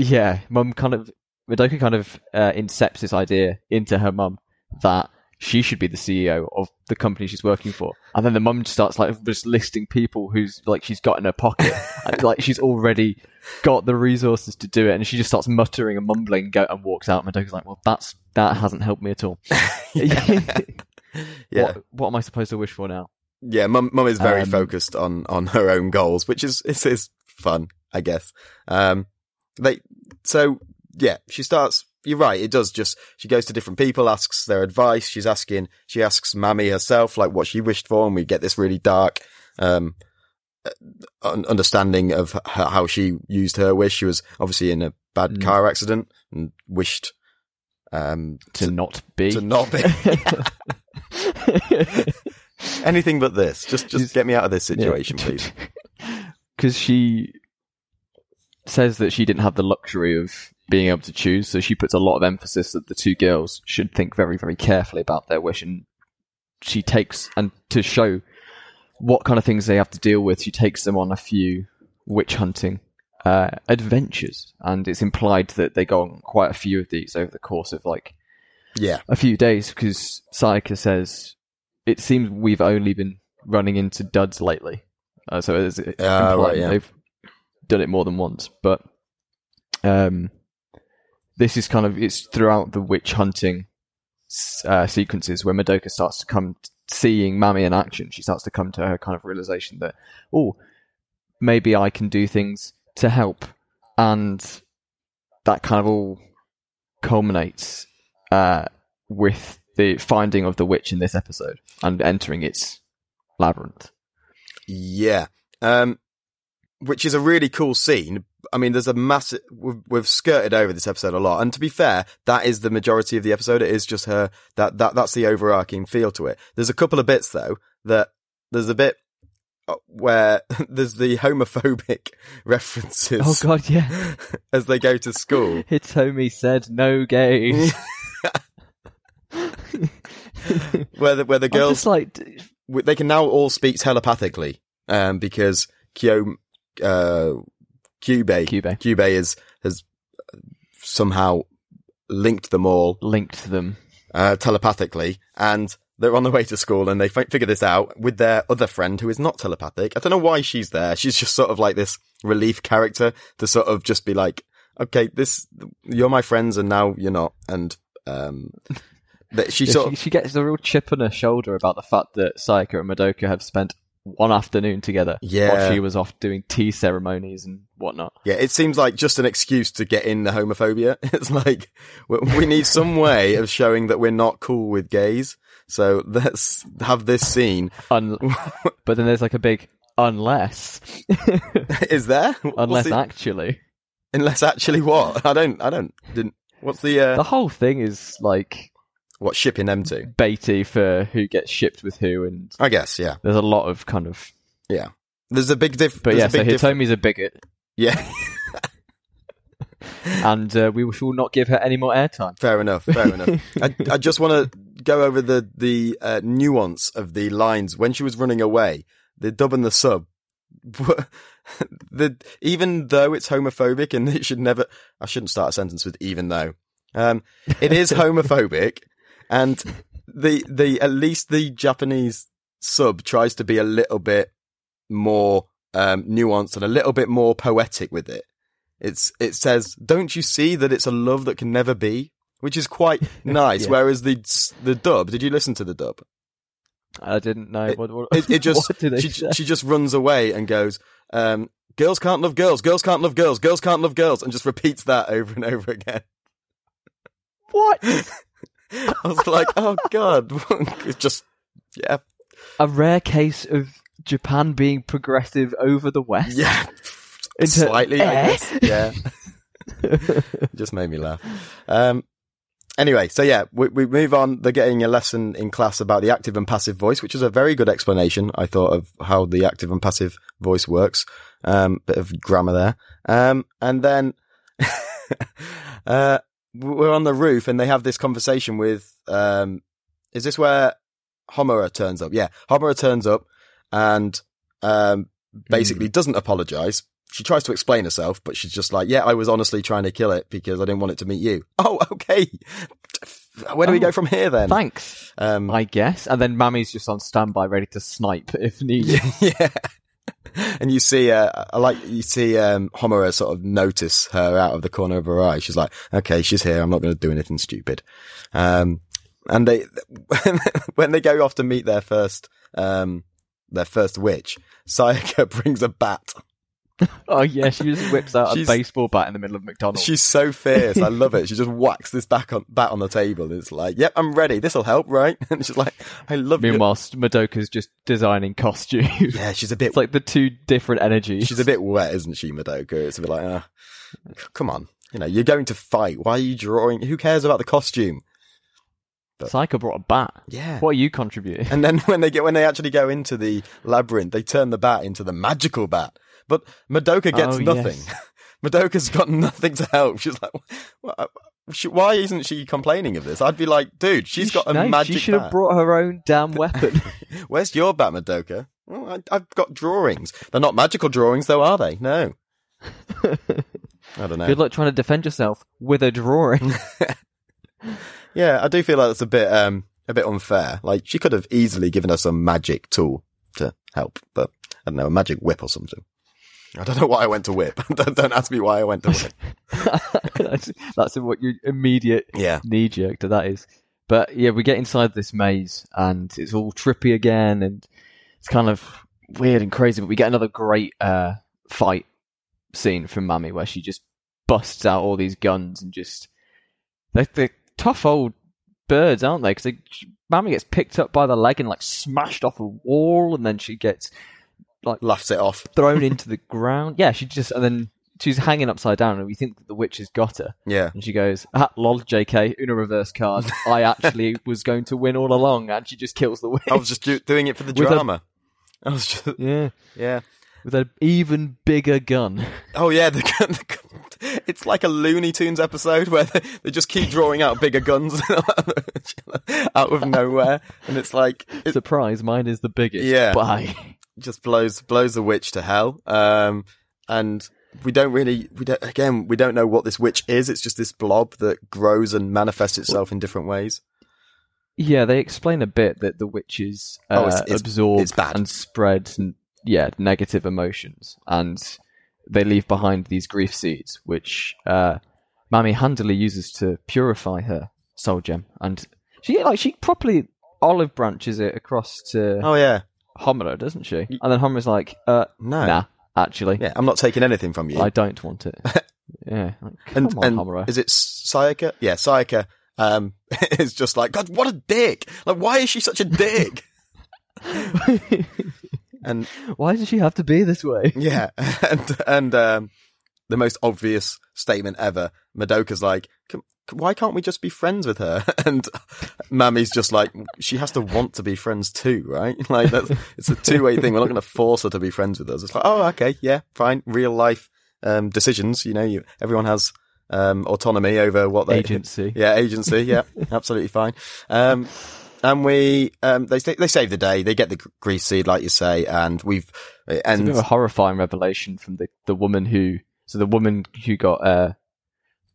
Yeah, mum kind of Madoka kind of uh, incepts this idea into her mum that she should be the CEO of the company she's working for, and then the mum starts like just listing people who's like she's got in her pocket, and, like she's already got the resources to do it, and she just starts muttering and mumbling, go and walks out. Madoka's like, "Well, that's that hasn't helped me at all. Yeah. What, what am I supposed to wish for now?" Yeah, mum, mum is very Um, focused on, on her own goals, which is, is, is fun, I guess. Um, they, so yeah, she starts, you're right, it does just, she goes to different people, asks their advice. She's asking, she asks Mami herself, like what she wished for, and we get this really dark, um, uh, understanding of h- how she used her wish. She was obviously in a bad Mm. car accident and wished, um, To not be. to not be anything but this. Just, just She's- get me out of this situation, please. Because she says that she didn't have the luxury of being able to choose, so she puts a lot of emphasis that the two girls should think very, very carefully about their wish, and she takes and to show what kind of things they have to deal with, she takes them on a few witch hunting uh, adventures, and it's implied that they go on quite a few of these over the course of like Yeah. a few days because Sayaka says it seems we've only been running into duds lately. Uh, so it's it's Ah, implied right, yeah. they've done it more than once, but um, this is kind of it's throughout the witch hunting uh, sequences where Madoka starts to come seeing Mami in action. She starts to come to her kind of realization that oh, maybe I can do things to help, and that kind of all culminates uh, with the finding of the witch in this episode and entering its labyrinth. Yeah. Um, which is a really cool scene. I mean, there's a massive, we've, we've skirted over this episode a lot. And to be fair, that is the majority of the episode. It is just her, that, that, that's the overarching feel to it. There's a couple of bits though that there's a bit uh, where there's the homophobic references Oh god, yeah. as they go to school. Hitomi said no gays. where the, where the girls just like, they can now all speak telepathically um, because Kyo, uh, Kyubey, Kyubey. Kyubey is, has somehow linked them all linked them. uh, telepathically, and they're on the way to school, and they fi- figure this out with their other friend who is not telepathic. I don't know why she's there. She's just sort of like this relief character to sort of just be like, okay, this you're my friends, and now you're not, and um, that she Yeah, sort she, she gets a real chip on her shoulder about the fact that Sayaka and Madoka have spent one afternoon together Yeah. while she was off doing tea ceremonies and whatnot. Yeah, it seems like just an excuse to get in the homophobia. It's like we we need some way of showing that we're not cool with gays. So let's have this scene. Un- but then there's like a big unless, Is there? Unless the- actually. unless actually what? I don't. I don't. Didn't. What's the? Uh, The whole thing is like what shipping them to. Beatty for who gets shipped with who, and I guess, yeah, there's a lot of kind of. yeah. There's a big diff. But yeah, a so diff- Hitomi's a bigot, yeah. and uh, we shall not give her any more airtime. Fair enough. Fair enough. I, I just want to go over the the uh, nuance of the lines when she was running away. The dub and the sub. the even though it's homophobic and it should never. I shouldn't start a sentence with even though. Um, it is homophobic, and the the at least the Japanese sub tries to be a little bit more um, nuanced and a little bit more poetic with it. It's it says, "Don't you see that it's a love that can never be," which is quite nice. Yeah. Whereas the the dub, did you listen to the dub? I didn't know It- what, what, It, it just she, she just runs away and goes, um, "Girls can't love girls, girls can't love girls, girls can't love girls," and just repeats that over and over again. what? I was like, "Oh God!" it's just yeah, A rare case of Japan being progressive over the West. yeah, slightly. I guess. Yeah, just made me laugh. Um, anyway, so yeah, we, we move on. They're getting a lesson in class about the active and passive voice, which is a very good explanation, I thought, of how the active and passive voice works. Um, bit of grammar there. Um, and then, uh, we're on the roof and they have this conversation with, um, is this where Homura turns up? Yeah, Homura turns up and, um, basically doesn't apologize. She tries to explain herself, but she's just like, yeah, I was honestly trying to kill it because I didn't want it to meet you. Oh, okay. Where do we Oh, go from here then? Thanks, Um, I guess. And then Mami's just on standby, ready to snipe if needed. yeah. And you see, uh, I like, you see, um, Homura sort of notice her out of the corner of her eye. She's like, okay, she's here. I'm not going to do anything stupid. Um, and they, when they go off to meet their first, um, their first witch, Sayaka brings a bat. oh yeah, she just whips out a She's- baseball bat in the middle of McDonald's. She's so fierce. I love it. She just whacks this back on, bat on the table. And it's like, yep, I'm ready. This'll help, right? And she's like, I love you. Meanwhile, Madoka's just designing costumes. Yeah, she's a bit It's like the two different energies. She's a bit wet, isn't she, Madoka? It's a bit like, uh, come on. You know, you're going to fight. Why are you drawing? Who cares about the costume? Sayaka brought a bat. Yeah. What are you contributing? And then when they get, when they actually go into the labyrinth, they turn the bat into the magical bat. But Madoka gets Oh, nothing. yes. Madoka's got nothing to help. She's like, "Wha- why isn't she complaining of this? I'd be like, dude, she's got a No, magic She should have brought her own damn weapon. Where's your bat, Madoka? Well, I, I've got drawings. They're not magical drawings, though, are they? No. I don't know. Good luck trying to defend yourself with a drawing. Yeah, I do feel like that's a bit um a bit unfair. Like she could have easily given us some magic tool to help, but I don't know, a magic whip or something. I don't know why I went to whip. don't, don't ask me why I went to whip. that's, that's what your immediate Yeah. knee jerk to that is. But yeah, we get inside this maze and it's all trippy again and it's kind of weird and crazy. But we get another great uh, fight scene from Mami where she just busts out all these guns and just they're, they're tough old birds, aren't they? Because Mami gets picked up by the leg and like smashed off a wall, and then she gets Like laughs it off. thrown into the ground. Yeah, she just and then she's hanging upside down, and we think that the witch has got her. Yeah. And she goes, ah, lol, JK, Uno reverse card. I actually was going to win all along, and she just kills the witch. I was just do- doing it for the With a- drama. I was just, yeah, yeah. with an even bigger gun. Oh yeah, the, gun- the, gun- it's like a Looney Tunes episode where they, they just keep drawing out bigger guns out of nowhere, and it's like it Surprise, mine is the biggest. Yeah. Bye. Just blows blows the witch to hell. Um, and we don't really, we don't again, we don't know what this witch is. It's just this blob that grows and manifests itself in different ways. Yeah, they explain a bit that the witches uh, Oh, it's- it's- absorb it's and spread, and, yeah, negative emotions, and they leave behind these grief seeds, which uh, Mami handily uses to purify her soul gem, and she like she properly olive branches it across to Oh yeah, Homura, doesn't she? And then Homura's like, uh, no, nah, actually, yeah, I'm not taking anything from you. I don't want it. yeah, like, come and on, and Homura. is it Sayaka? Yeah, Sayaka. Um, is just like God. What a dick! Like, why is she such a dick? and Why does she have to be this way? Yeah, and and um, the most obvious statement ever. Madoka's like, come, why can't we just be friends with her? And Mami's just like, she has to want to be friends too, right? Like that's, it's a two way thing. We're not going to force her to be friends with us. It's like, oh, okay, yeah, fine. Real life, um, decisions, you know, you, everyone has, um, autonomy over what they, Agency. yeah, agency. Yeah, absolutely fine. Um, and we, um, they, they save the day. They get the grief seed, like you say, and we've, It's a a horrifying revelation from the, the woman who, so the woman who got, uh,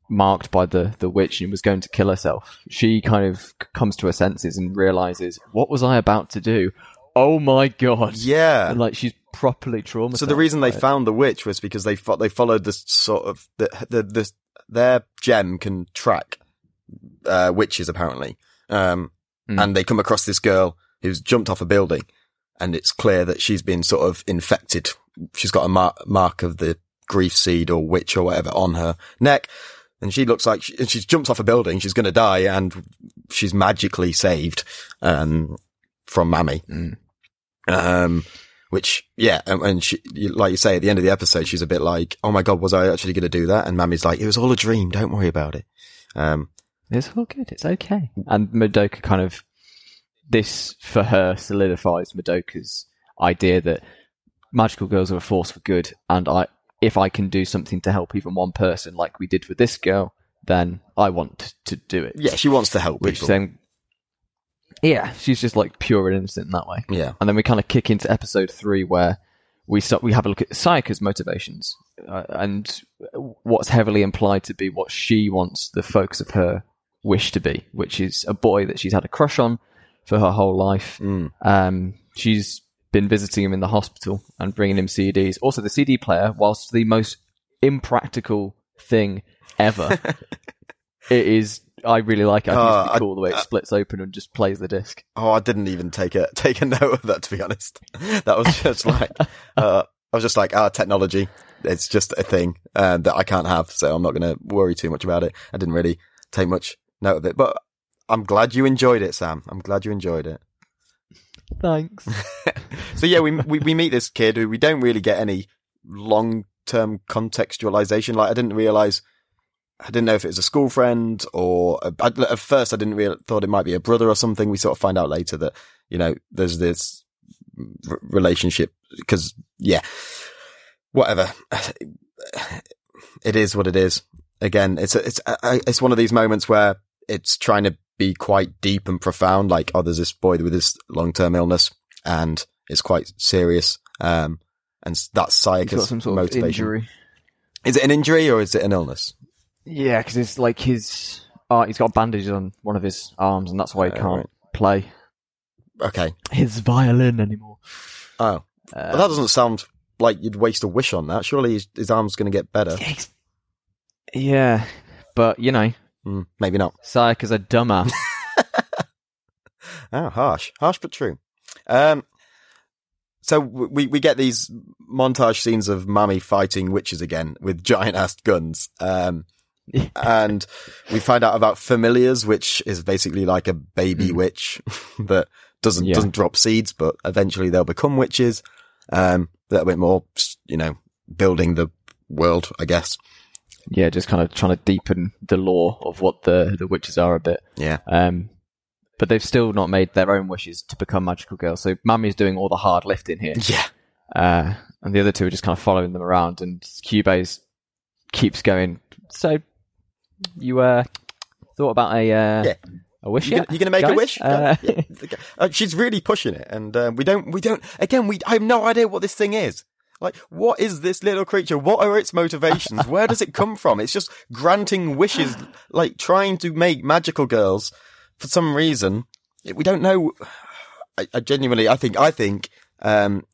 marked by the, the witch and was going to kill herself. She kind of comes to her senses and realizes, what was I about to do? Oh my god. yeah. And like, she's properly traumatized. So the reason they found the witch was because they fo- they followed this sort of the the, the their gem can track uh, witches apparently, um, Mm. and they come across this girl who's jumped off a building, and it's clear that she's been sort of infected. She's got a mar- mark of the grief seed or witch or whatever on her neck. And she looks like she, and she's jumped off a building. She's going to die, and she's magically saved um, from Mami. Mm. Um, which, yeah, and, and she, like you say, at the end of the episode, she's a bit like, "Oh my god, was I actually going to do that?" And Mami's like, "It was all a dream. Don't worry about it." Um, It's all good. It's okay. And Madoka kind of this for her solidifies Madoka's idea that magical girls are a force for good, and I if I can do something to help even one person, like we did with this girl, then I want to do it. yeah, she wants to help which people. then yeah, she's just like pure and innocent in that way. yeah, And then we kind of kick into episode three where we start, we have a look at Sayaka's motivations uh, and what's heavily implied to be what she wants the focus of her wish to be, which is a boy that she's had a crush on for her whole life. Mm. Um, she's been visiting him in the hospital and bringing him CDs. Also, the CD player, whilst the most impractical thing ever, it is. I really like it. I think Uh, it's I- cool the way it splits open and just plays the disc. Oh, I didn't even take a take a note of that to be honest. That was just like uh, I was just like, ah, technology. It's just a thing uh, that I can't have, so I'm not going to worry too much about it. I didn't really take much note of it, but I'm glad you enjoyed it, Sam. I'm glad you enjoyed it. Thanks. So yeah, we we, we meet this kid who we don't really get any long term contextualization. Like I didn't realize. I didn't know if it was a school friend or a, I, at first I didn't real, thought it might be a brother or something. We sort of find out later that you know there's this r- relationship because yeah, whatever. It is what it is. Again, it's a, it's a, it's one of these moments where it's trying to be quite deep and profound. Like, oh, there's this boy with this long term illness, and it's quite serious. Um, and that's He's got some sort motivation. of injury. Is it an injury or is it an illness? Yeah, because it's like his. Uh, he's got bandages on one of his arms, and that's why he Oh, can't right. play Okay. his violin anymore. Oh, Uh, well, that doesn't sound like you'd waste a wish on that. Surely his, his arm's going to get better. Yeah, but you know, Mm, maybe not. Sayaka's a dumbass. Oh, harsh, harsh but true. Um, so we we get these montage scenes of Mami fighting witches again with giant ass guns. Um, and we find out about familiars, which is basically like a baby Mm. witch that doesn't Yeah. doesn't drop seeds, but eventually they'll become witches. Um, a little bit more, you know, building the world, I guess. Yeah, just kind of trying to deepen the lore of what the the witches are a bit. Yeah. Um, but they've still not made their own wishes to become magical girls. So Mami's doing all the hard lifting here. Yeah. Uh, and the other two are just kind of following them around, and Kyubey keeps going. So, you uh, thought about a uh, Yeah. a wish You yet? gonna, you gonna make a wish? Uh, Yeah. Uh, she's really pushing it, and uh, we don't, we don't. Again, we I have no idea what this thing is. Like, what is this little creature? What are its motivations? Where does it come from? It's just granting wishes, like trying to make magical girls for some reason. We don't know. I, I genuinely, I think, I think, um,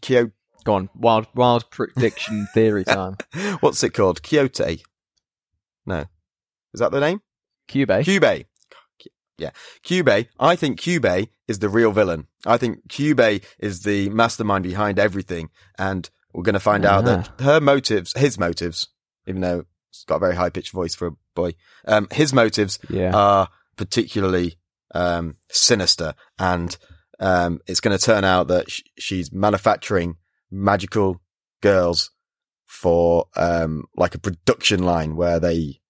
Kyo, Go on, wild wild prediction theory time. what's it called? Kyote? No, is that the name? Kyubey. Cube. Yeah. Cube. I think Cube is the real villain. I think Cube is the mastermind behind everything. And we're going to find out that her motives, his motives, even though it's got a very high pitched voice for a boy, um, his motives yeah. are particularly, um, sinister. And, um, it's going to turn out that sh- she's manufacturing magical girls for, um, like a production line where they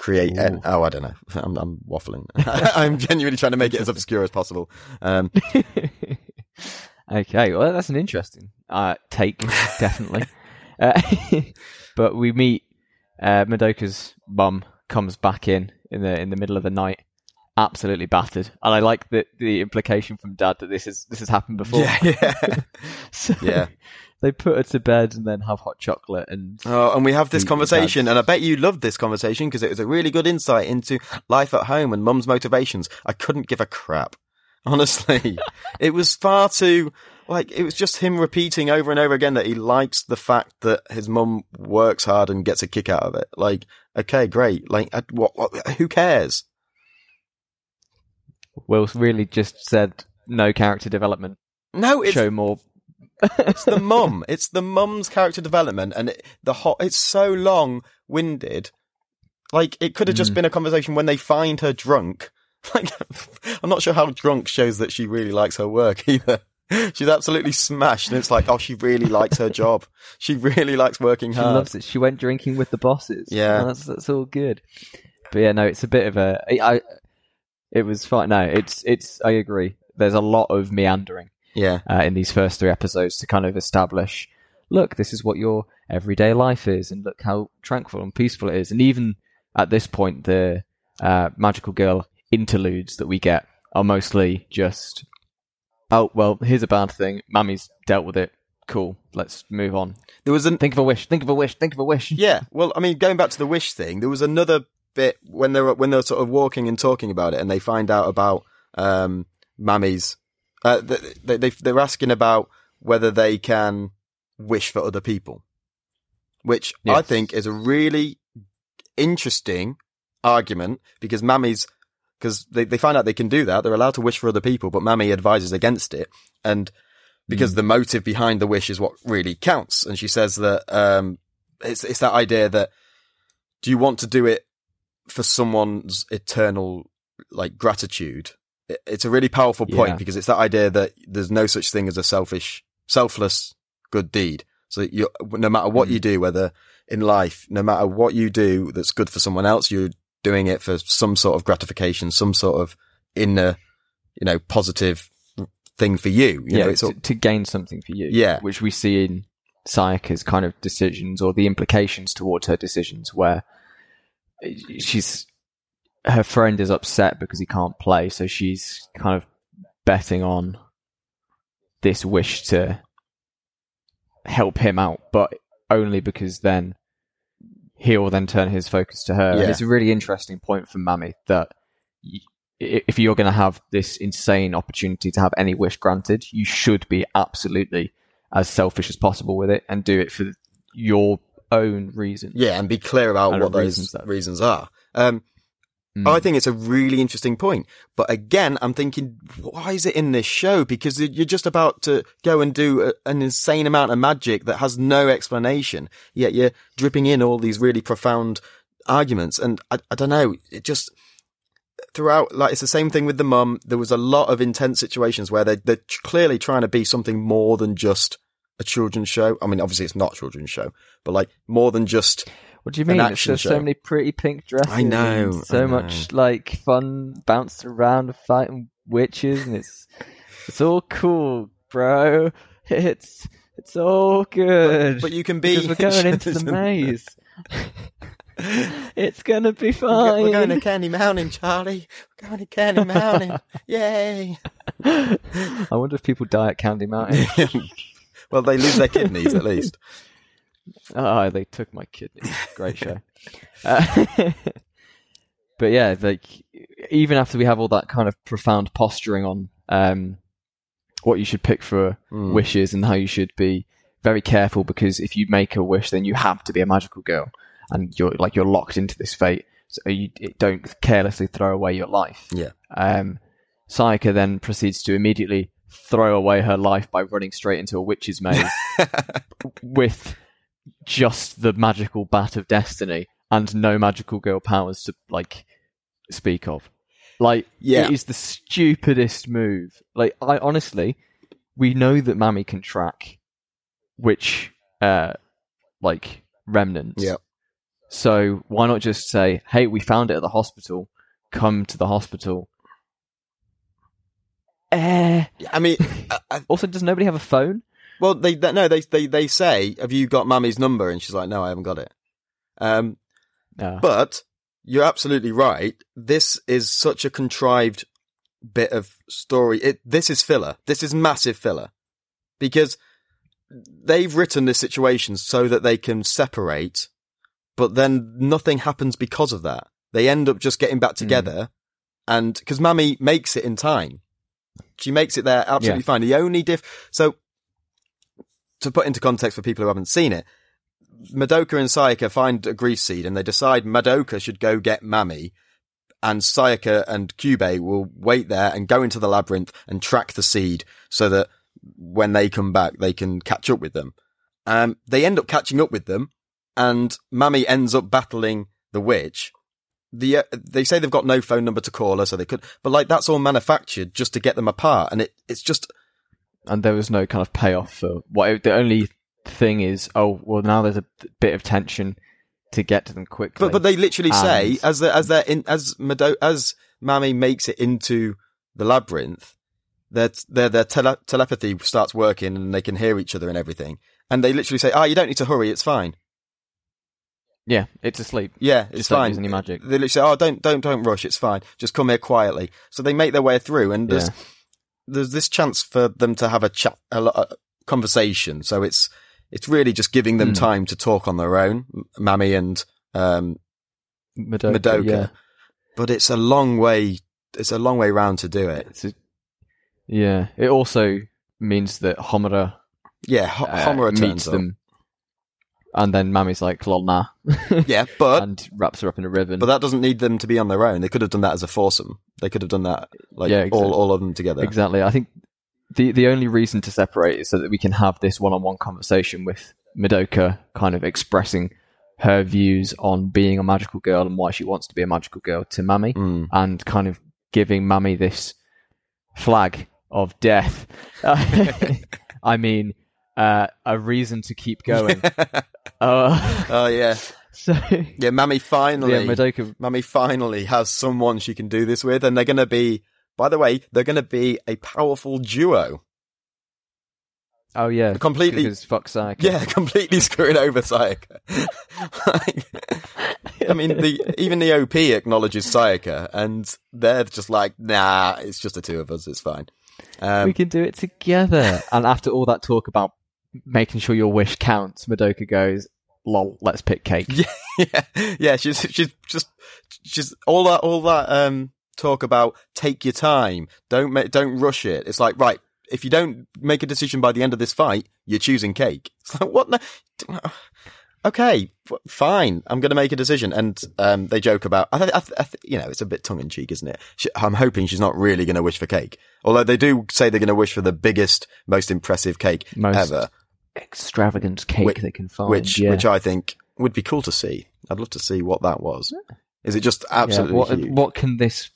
create. Ooh. oh, I don't know. I'm, I'm waffling. I'm genuinely trying to make it as obscure as possible. Um, okay, well, that's an interesting uh, take, definitely. uh, but we meet uh, Madoka's mum comes back in in the in the middle of the night, absolutely battered, and I like the the implication from Dad that this is this has happened before. yeah, yeah. so Yeah. They put her to bed and then have hot chocolate and Oh, and we have this conversation, and I bet you loved this conversation because it was a really good insight into life at home and mum's motivations. I couldn't give a crap. Honestly, it was far too, like, it was just him repeating over and over again that he likes the fact that his mum works hard and gets a kick out of it. Like, okay, great. Like, uh, what, what who cares? Will really just said no character development. No, it's Show more. It's the mum. It's the mum's character development, and it, the hot. It's so long winded. Like it could have just Mm. been a conversation when they find her drunk. Like I'm not sure how drunk shows that she really likes her work either. She's absolutely smashed, and it's like, oh, she really likes her job. She really likes working hard. She loves it. She went drinking with the bosses. Yeah. Oh, that's that's all good. But yeah, no, it's a bit of a. I, I- it was fine. No, it's it's. I agree. There's a lot of meandering Yeah, uh, in these first three episodes to kind of establish. Look, this is what your everyday life is, and look how tranquil and peaceful it is. And even at this point, the uh, magical girl interludes that we get are mostly just, oh well, here's a bad thing. Mami's dealt with it. Cool. Let's move on. there was an Think of a wish. Think of a wish. Think of a wish. Yeah, well, I mean, going back to the wish thing, there was another bit when they were when they were sort of walking and talking about it, and they find out about um, Mami's. Uh, they, they they're asking about whether they can wish for other people, which I think is a really interesting argument because Mami's because they they find out they can do that. They're allowed to wish for other people, but Mami advises against it, and because the motive behind the wish is what really counts. And she says that um, it's it's that idea that do you want to do it for someone's eternal like gratitude? It- It's a really powerful point Yeah. because it's that idea that there's no such thing as a selfish, selfless good deed. So you, no matter what Mm. you do, whether in life, no matter what you do that's good for someone else, you're doing it for some sort of gratification, some sort of inner, you know, positive thing for you. you yeah, know, to, to gain something for you. Yeah. which we see in Sayaka's kind of decisions or the implications towards her decisions, where she's her friend is upset because he can't play, so she's kind of betting on this wish to help him out, but only because then he'll then turn his focus to her. Yeah. And it's a really interesting point from Mami that y- if you're going to have this insane opportunity to have any wish granted, you should be absolutely as selfish as possible with it and do it for your own reasons. yeah, and be clear about what those reasons reasons are. Um, Mm. I think it's a really interesting point. But again, I'm thinking, why is it in this show? Because you're just about to go and do a, an insane amount of magic that has no explanation. Yet you're dripping in all these really profound arguments. And I, I don't know, it just, throughout, like, it's the same thing with the mum. There was a lot of intense situations where they, they're clearly trying to be something more than just a children's show. I mean, obviously it's not a children's show, but like more than just What do you mean? It's action just show. so many pretty pink dresses. I know, so I know. much like fun bouncing around fighting witches, and it's it's all cool, bro. It's it's all good. but you can be because we're going into the maze. it's gonna be fine. We're going to Candy Mountain, Charlie. We're going to Candy Mountain. Yay. I wonder if people die at Candy Mountain. well, they lose their kidneys at least. Oh, they took my kidney. Great show. Uh, but yeah, like even after we have all that kind of profound posturing on um, what you should pick for Mm. wishes and how you should be very careful because if you make a wish, then you have to be a magical girl, and you're like you're locked into this fate. So you don't carelessly throw away your life. Yeah. Um, Sayaka then proceeds to immediately throw away her life by running straight into a witch's maze with just the magical bat of destiny and no magical girl powers to like speak of. Like, Yeah. it is the stupidest move. Like, I honestly, we know that Mami can track which, uh, like remnants. Yeah. So why not just say, "Hey, we found it at the hospital. Come to the hospital." Eh. I mean, I, I, Also, does nobody have a phone? Well, they, they no, they they they say, "Have you got Mami's number?" And she's like, "No, I haven't got it." Um, No. But you're absolutely right. This is such a contrived bit of story. It, this is filler. This is massive filler because they've written this situation so that they can separate, but then nothing happens because of that. They end up just getting back together and because Mami makes it in time. She makes it there absolutely Yeah. fine. The only diff, so to put into context for people who haven't seen it, Madoka and Sayaka find a grief seed and they decide Madoka should go get Mami and Sayaka and Kyubey will wait there and go into the labyrinth and track the seed so that when they come back, they can catch up with them. Um, they end up catching up with them and Mami ends up battling the witch. The, uh, they say they've got no phone number to call her, so they could, but like that's all manufactured just to get them apart. And it, it's just, and there was no kind of payoff for what. The only thing is, oh well, now there's a bit of tension to get to them quickly. But but they literally say as they as they're in as Mado as Mami makes it into the labyrinth, their their their tele- telepathy starts working and they can hear each other and everything. And they literally say, "Ah, you don't need to hurry. It's fine. yeah, it's asleep. Yeah, it's Just fine." any magic. They literally say, "Oh, don't don't don't rush. It's fine. Just come here quietly." So they make their way through, and there's Yeah. There's this chance for them to have a chat, a, a conversation. So it's it's really just giving them Hmm. time to talk on their own, Mami and um, Madoka. Madoka. Yeah. but it's a long way. It's a long way round to do it. A- yeah. It also means that Homura Yeah, Ho- uh, Homura meets up. them, and then Mami's like, "Lol, nah," Yeah, but and wraps her up in a ribbon. but that doesn't need them to be on their own. They could have done that as a foursome. They could have done that like Yeah, all exactly. all of them together. Exactly. I think the the only reason to separate is so that we can have this one on one conversation with Madoka kind of expressing her views on being a magical girl and why she wants to be a magical girl to Mami, Mm. and kind of giving Mami this flag of death. I mean, uh, a reason to keep going. Uh, oh yeah, so yeah. Mami finally, yeah, Madoka. Mami finally has someone she can do this with, and they're going to be. By the way, they're going to be a powerful duo. Oh yeah, Completely- because fuck Sayaka. Yeah, completely screwing over Sayaka. Like, I mean, the even the OP acknowledges Sayaka, and they're just like, nah, it's just the two of us. It's fine. Um, we can do it together. and after all that talk about making sure your wish counts, Madoka goes, "Lol, let's pick cake." yeah, yeah. She's she's just she's all that all that um talk about take your time, don't make don't rush it. It's like right, if you don't make a decision by the end of this fight, you're choosing cake. It's like what? No, okay, fine. I'm going to make a decision, and um they joke about. I, th- I, th- I th- you know, it's a bit tongue in cheek, isn't it? She, I'm hoping she's not really going to wish for cake, although they do say they're going to wish for the biggest, most impressive cake Most ever. Extravagant cake Which- they can find. which yeah. which I think would be cool to see. I'd love to see what that was. Is it just Yeah, absolutely what, huge? what can this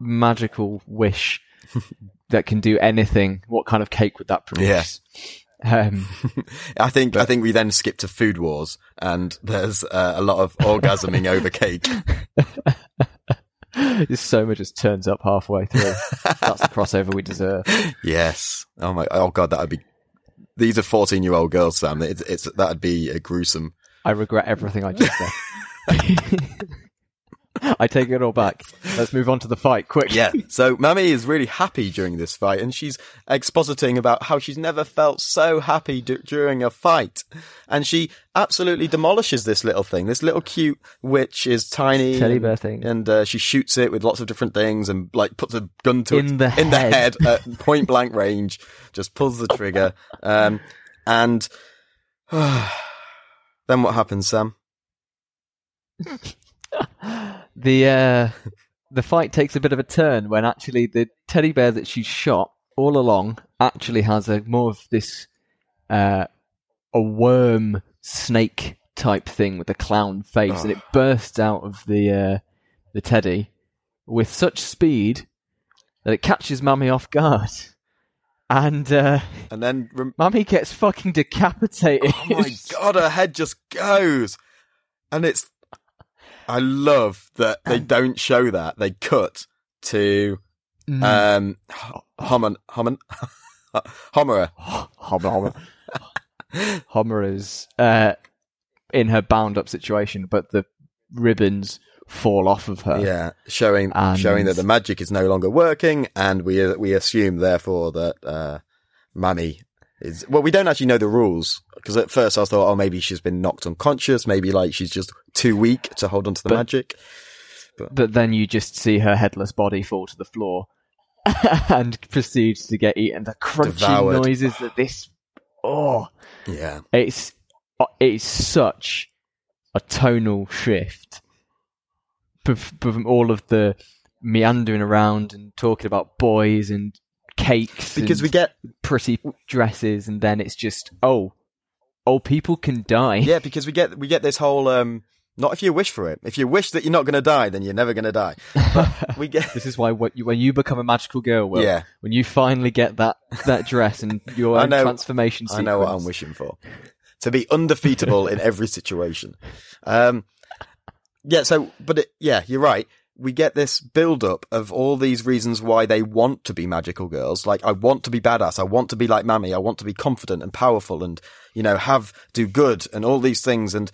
magical wish that can do anything? What kind of cake would that produce? Um, I think I think we then skip to Food Wars, and there's uh, a lot of orgasming over cake. this Soma just turns up halfway through. That's the crossover we deserve. Yes. Oh my. Oh god, that would be. These are fourteen-year-old girls, Sam. It's, it's that'd be a gruesome. I regret everything I just said. I take it all back. Let's move on to the fight, quick. Yeah. So Mami is really happy during this fight, and she's expositing about how she's never felt so happy d- during a fight, and she absolutely demolishes this little thing. This little cute witch is tiny, Teddy bear thing. and uh, she shoots it with lots of different things, and like puts a gun to In it the in the head. head at point blank range, just pulls the trigger, um, and then what happens, Sam? the uh, the fight takes a bit of a turn when actually the teddy bear that she shot all along actually has a more of this uh, a worm snake type thing with a clown face, and it bursts out of the uh, the teddy with such speed that it catches Mami off guard, and uh, And then rem- Mami gets fucking decapitated. Oh my god, her head just goes. And it's I love that they don't show that. They cut to Mm. um Homer Homer. Homer, Homer. Homer is uh, in her bound up situation, but the ribbons fall off of her. Yeah, showing And- showing that the magic is no longer working, and we we assume therefore that uh, Mami is. Well, we don't actually know the rules because at first I thought, oh, maybe she's been knocked unconscious, maybe like she's just too weak to hold onto the But- magic. But then you just see her headless body fall to the floor and proceeds to get eaten. The crunchy Devoured. noises that this. Oh, Yeah, it's uh, it's such a tonal shift from all of the meandering around and talking about boys and cakes because we get pretty dresses and then it's just oh oh people can die yeah because we get we get this whole um. Not if you wish for it. If you wish that you're not going to die, then you're never going to die. But we get this is why what you, when you become a magical girl Will, Yeah. when you finally get that that dress and your I know- transformation I know what I'm wishing for. To be undefeatable in every situation. Um, yeah, so, but it, yeah, you're right. We get this build up of all these reasons why they want to be magical girls. Like, I want to be badass. I want to be like Mami. I want to be confident and powerful and, you know, have, do good and all these things. And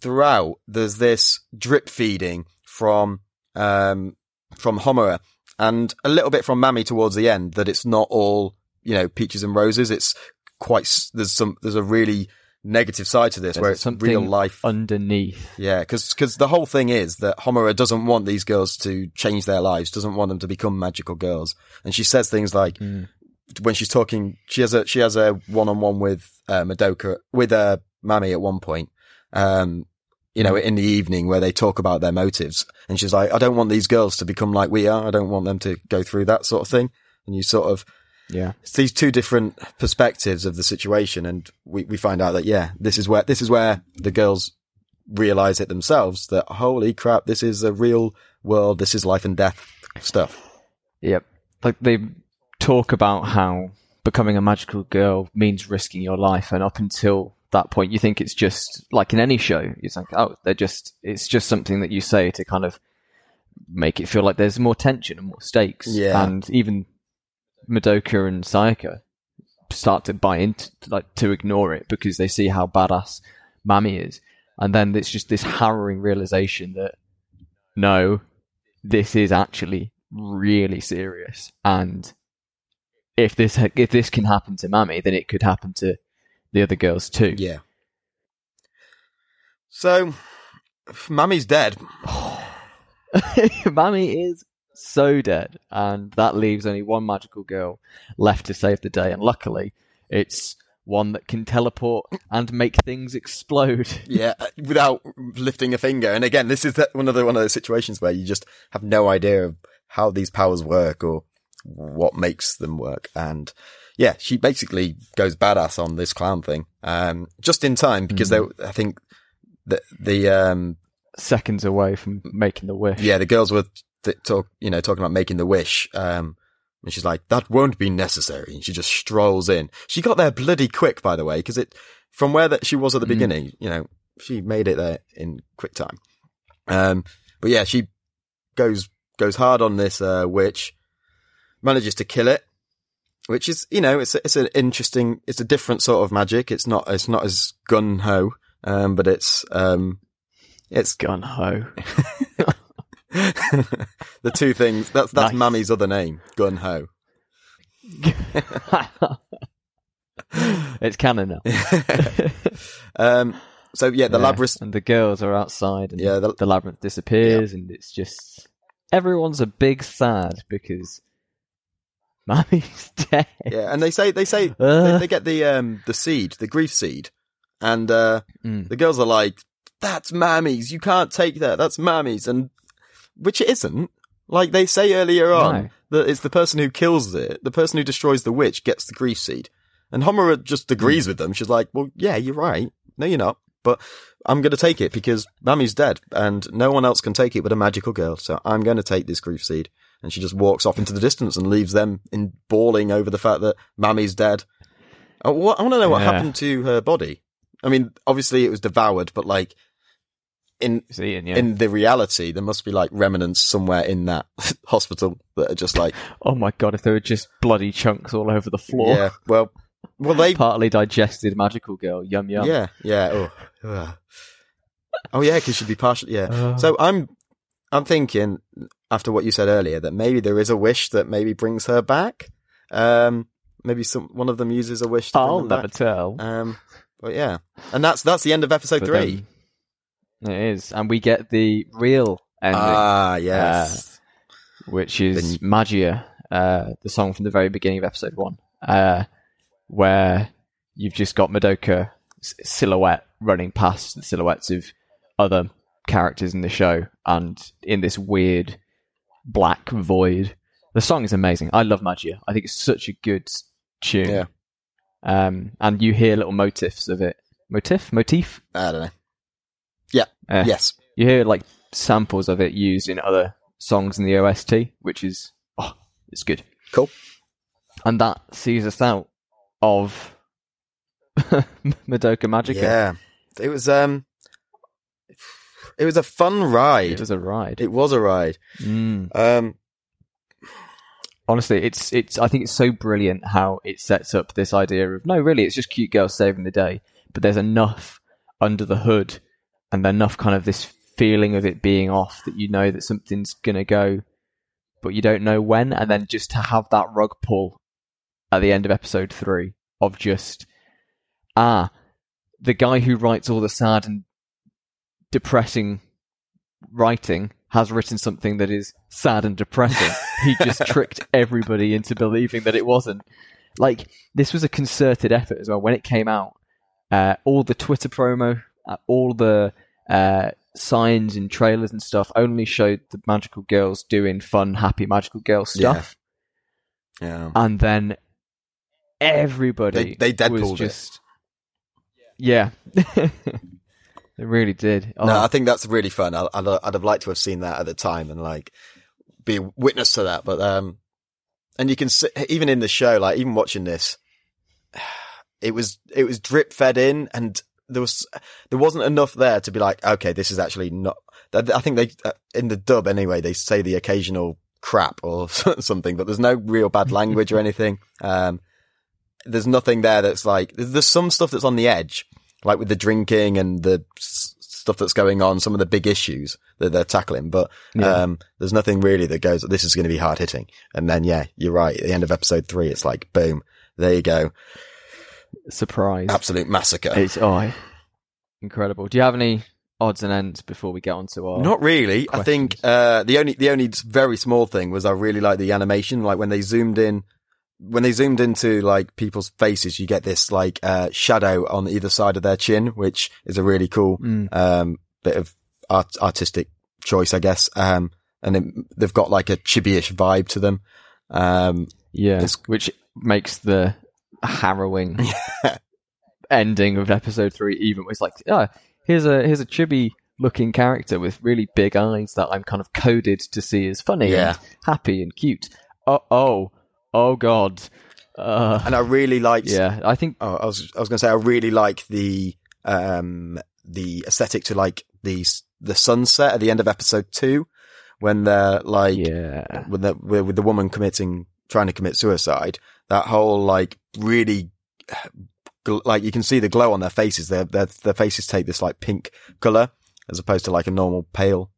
throughout, there's this drip feeding from, um, from Homura and a little bit from Mami towards the end that it's not all, you know, peaches and roses. It's quite, there's some, there's a really negative side to this There's where it's real life. underneath. Yeah, because the whole thing is that Homura doesn't want these girls to change their lives, doesn't want them to become magical girls, and she says things like when she's talking, she has a she has a one on one with uh, Madoka with uh, Mami at one point, um, you know, in the evening where they talk about their motives, and she's like, I don't want these girls to become like we are, I don't want them to go through that sort of thing, and you sort of yeah it's these two different perspectives of the situation and we, we find out that yeah this is where this is where the girls realize it themselves that holy crap this is a real world this is life and death stuff Yep. Like they talk about how becoming a magical girl means risking your life, and up until that point, you think it's just like in any show. It's like, oh, they're just. It's just something that you say to kind of make it feel like there's more tension and more stakes. Yeah. And even Madoka and Sayaka start to buy into like to ignore it because they see how badass Mami is, and then it's just this harrowing realization that no, this is actually really serious. And if this if this can happen to Mami then it could happen to the other girls too. Yeah. So Mami's dead. Mami is so dead and that leaves only one magical girl left to save the day and luckily it's one that can teleport and make things explode. Yeah without lifting a finger. And again this is that one of the one of those situations where you just have no idea of how these powers work or what makes them work. And yeah she basically goes badass on this clown thing um just in time because they i think the the um seconds away from making the wish. Yeah the girls were th- talk you know talking about making the wish um and she's like that won't be necessary. And she just strolls in. She got there bloody quick by the way because it from where that she was at the beginning you know she made it there in quick time. Um but yeah she goes goes hard on this uh witch manages to kill it which is you know it's it's an interesting it's a different sort of magic. It's not it's not as gun ho um but it's um it's gun ho the two things that's that's Nice. Mami's other name gun ho it's canon now um so yeah the Yeah, labyrinth and the girls are outside, and Yeah, the- the, labyrinth disappears, and it's just everyone's a big sad because Mami's dead. yeah and they say they say they, Uh. they get the um the seed the grief seed and uh Mm. the girls are like that's Mami's you can't take that that's Mami's and which it isn't like they say earlier on No. that it's the person who kills it the person who destroys the witch gets the grief seed and Homura just agrees with them she's like well yeah you're right no you're not but I'm going to take it because Mami's dead and no one else can take it but a magical girl. So I'm going to take this grief seed. And she just walks off into the distance and leaves them in bawling over the fact that Mami's dead. Uh, I want to know what Yeah. happened to her body. I mean, obviously it was devoured, but like, in It's yeah. in the reality, there must be like remnants somewhere in that hospital that are just like, oh my god, if there were just bloody chunks all over the floor. yeah, well, well, they, Partly digested magical girl. Yum yum. yeah, yeah, oh, oh yeah, because she'd be partially, yeah. Uh, So I'm, I'm thinking after what you said earlier that maybe there is a wish that maybe brings her back. Um, maybe some one of them uses a wish to bring I'll never back. tell. Um, but yeah, and that's that's the end of episode But three. then- it is, and we get the real ending, Ah, yes. which is the- Magia, uh, the song from the very beginning of episode one, uh, where you've just got Madoka silhouette running past the silhouettes of other characters in the show, and in this weird black void. The song is amazing. I love Magia. I think it's such a good tune. Yeah. Um, and you hear little motifs of it. Motif? Motif? I don't know. Eh. Yes. You hear like samples of it used in other songs in the OST, which is oh, it's good. Cool. And that sees us out of Madoka Magica. Yeah. It was um it was a fun ride. It was a ride. It was a ride. Mm. Um Honestly, it's it's. I think it's so brilliant how it sets up this idea of no, really, it's just cute girls saving the day, but there's enough under the hood, and enough kind of this feeling of it being off that you know that something's gonna go, but you don't know when, and then just to have that rug pull at the end of episode three of just ah, the guy who writes all the sad and depressing writing has written something that is sad and depressing. he just tricked everybody into believing that it wasn't. Like this was a concerted effort as well. When it came out, uh, all the Twitter promo, all the uh, signs and trailers and stuff only showed the magical girls doing fun, happy magical girl stuff, yeah. and then everybody They- they was Deadpooled it. just yeah. They really did. Oh, No, I think that's really fun. I, I'd, I'd have liked to have seen that at the time and like be witness to that. But um, and you can see, even in the show, like even watching this, it was it was drip fed in, and there was there wasn't enough there to be like, okay, this is actually not. I think they uh, in the dub anyway they say the occasional crap or something, but there's no real bad language or anything. Um, there's nothing there that's like there's, there's some stuff that's on the edge, like with the drinking and the stuff that's going on, some of the big issues that they're tackling. But Yeah. um, there's nothing really that goes. This is going to be hard hitting. And then yeah, you're right. At the end of episode three, it's like boom, there you go, surprise. absolute massacre. It's oh, incredible. Do you have any odds and ends before we get on to our? Not really. I think uh, the only the only very small thing was I really like the animation. Like when they zoomed in, when they zoomed into like people's faces, you get this like uh, shadow on either side of their chin, which is a really cool Mm. um, bit of art- artistic choice, I guess. Um, and it, they've got like a chibi-ish vibe to them. Um, Yeah, which makes the harrowing ending of episode three even. It's like, oh, here's a here's a chibi looking character with really big eyes that I'm kind of coded to see as funny Yeah. and happy and cute. Oh, oh, oh, God. Uh, and I really liked. yeah, I think Oh, I was I was going to say I really like the um the aesthetic to like the the sunset at the end of episode two when they're like yeah, with the with the woman committing trying to commit suicide. That whole like really like you can see the glow on their faces. Their their their faces take this like pink color as opposed to like a normal pale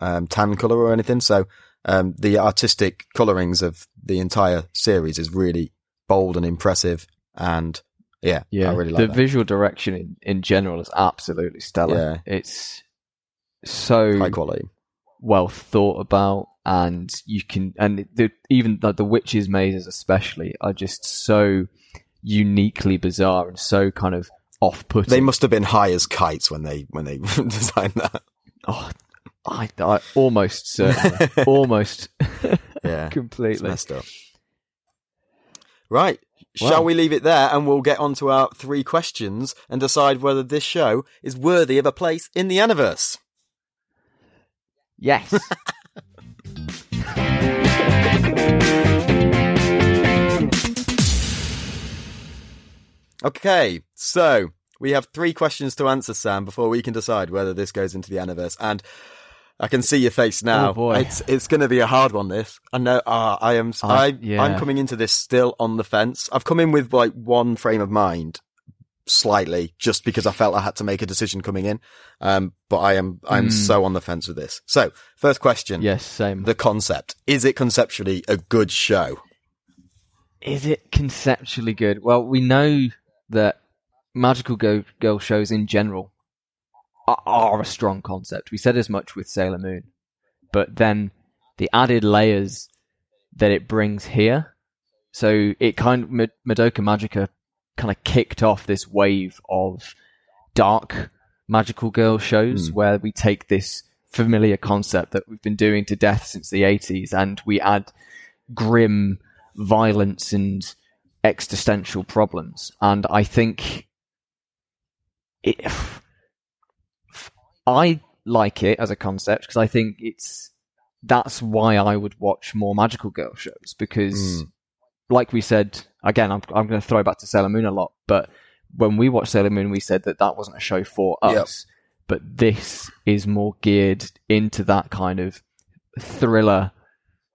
um tan color or anything. So um the artistic colorings of the entire series is really bold and impressive and yeah, yeah. I really the that. visual direction in, in general is absolutely stellar. It's so High quality. Well thought about and you can and the, even like the witches mazes especially are just so uniquely bizarre and so kind of off-putting They must have been high as kites when they when they designed that. oh, I, I almost certainly almost Yeah, completely messed up. Right. Shall we leave it there and we'll get on to our three questions and decide whether this show is worthy of a place in the Aniverse? Yes Okay, so we have three questions to answer, Sam, before we can decide whether this goes into the Aniverse. And I can see your face now. Oh, boy. It's it's going to be a hard one. This I know. Uh, I am. I, I- yeah. I'm coming into this still on the fence. I've come in with like one frame of mind, slightly, just because I felt I had to make a decision coming in. Um, but I am I'm Hmm. so on the fence with this. So first question: Yes, same. the concept is it conceptually a good show? Is it conceptually good? Well, we know that magical go- girl shows in general are, are a strong concept. We said as much with Sailor Moon, but then the added layers that it brings here. So it kind of Madoka Magica kind of kicked off this wave of dark magical girl shows Hmm. where we take this familiar concept that we've been doing to death since the 80s and we add grim violence and existential problems. And I think it, I like it as a concept because I think it's that's why I would watch more magical girl shows because, Mm. Like we said, again, I'm I'm going to throw back to Sailor Moon a lot, but when we watched Sailor Moon, we said that that wasn't a show for Yep. us, but this is more geared into that kind of thriller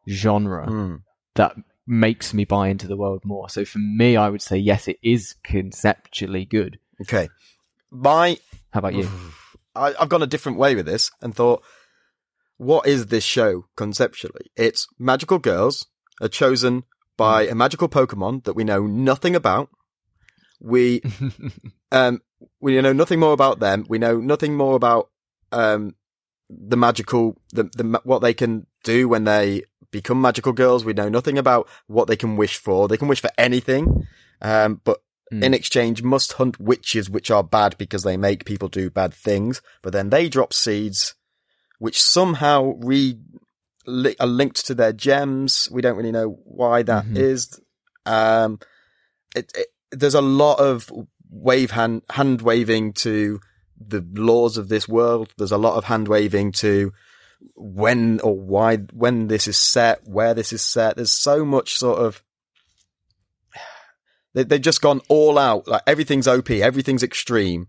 genre Hmm. that makes me buy into the world more. So for me, I would say yes, it is conceptually good. Okay, my How about you? I, I've gone a different way with this and thought, what is this show conceptually? It's magical girls are chosen by a magical Pokemon that we know nothing about. We um we know nothing more about them. We know nothing more about um the magical the the what they can do when they become magical girls. We know nothing about what they can wish for. They can wish for anything. Um but Mm. in exchange must hunt witches which are bad because they make people do bad things, but then they drop seeds which somehow re li- are linked to their gems. We don't really know why that Mhm. is. Um, it, it, there's a lot of wave hand hand waving to the laws of this world. There's a lot of hand waving to when or why when this is set, where this is set. There's so much sort of they they've just gone all out. Like everything's OP, everything's extreme,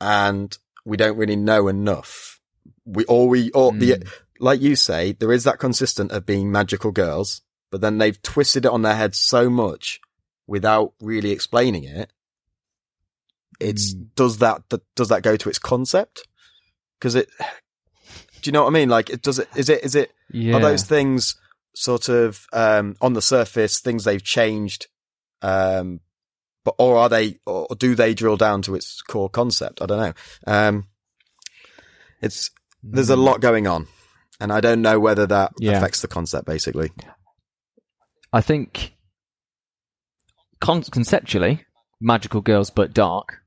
and we don't really know enough. We or we or the Mm. Like you say, there is that consistent of being magical girls, but then they've twisted it on their head so much without really explaining it. It's Mm. does that does that go to its concept? Because it, do you know what I mean? Like, it does it is it is it yeah. are those things sort of um, on the surface things they've changed, um, but or are they or do they drill down to its core concept? I don't know. Um, it's there's a Mm. lot going on, and I don't know whether that Yeah. affects the concept. Basically, I think con- conceptually, magical girls but dark.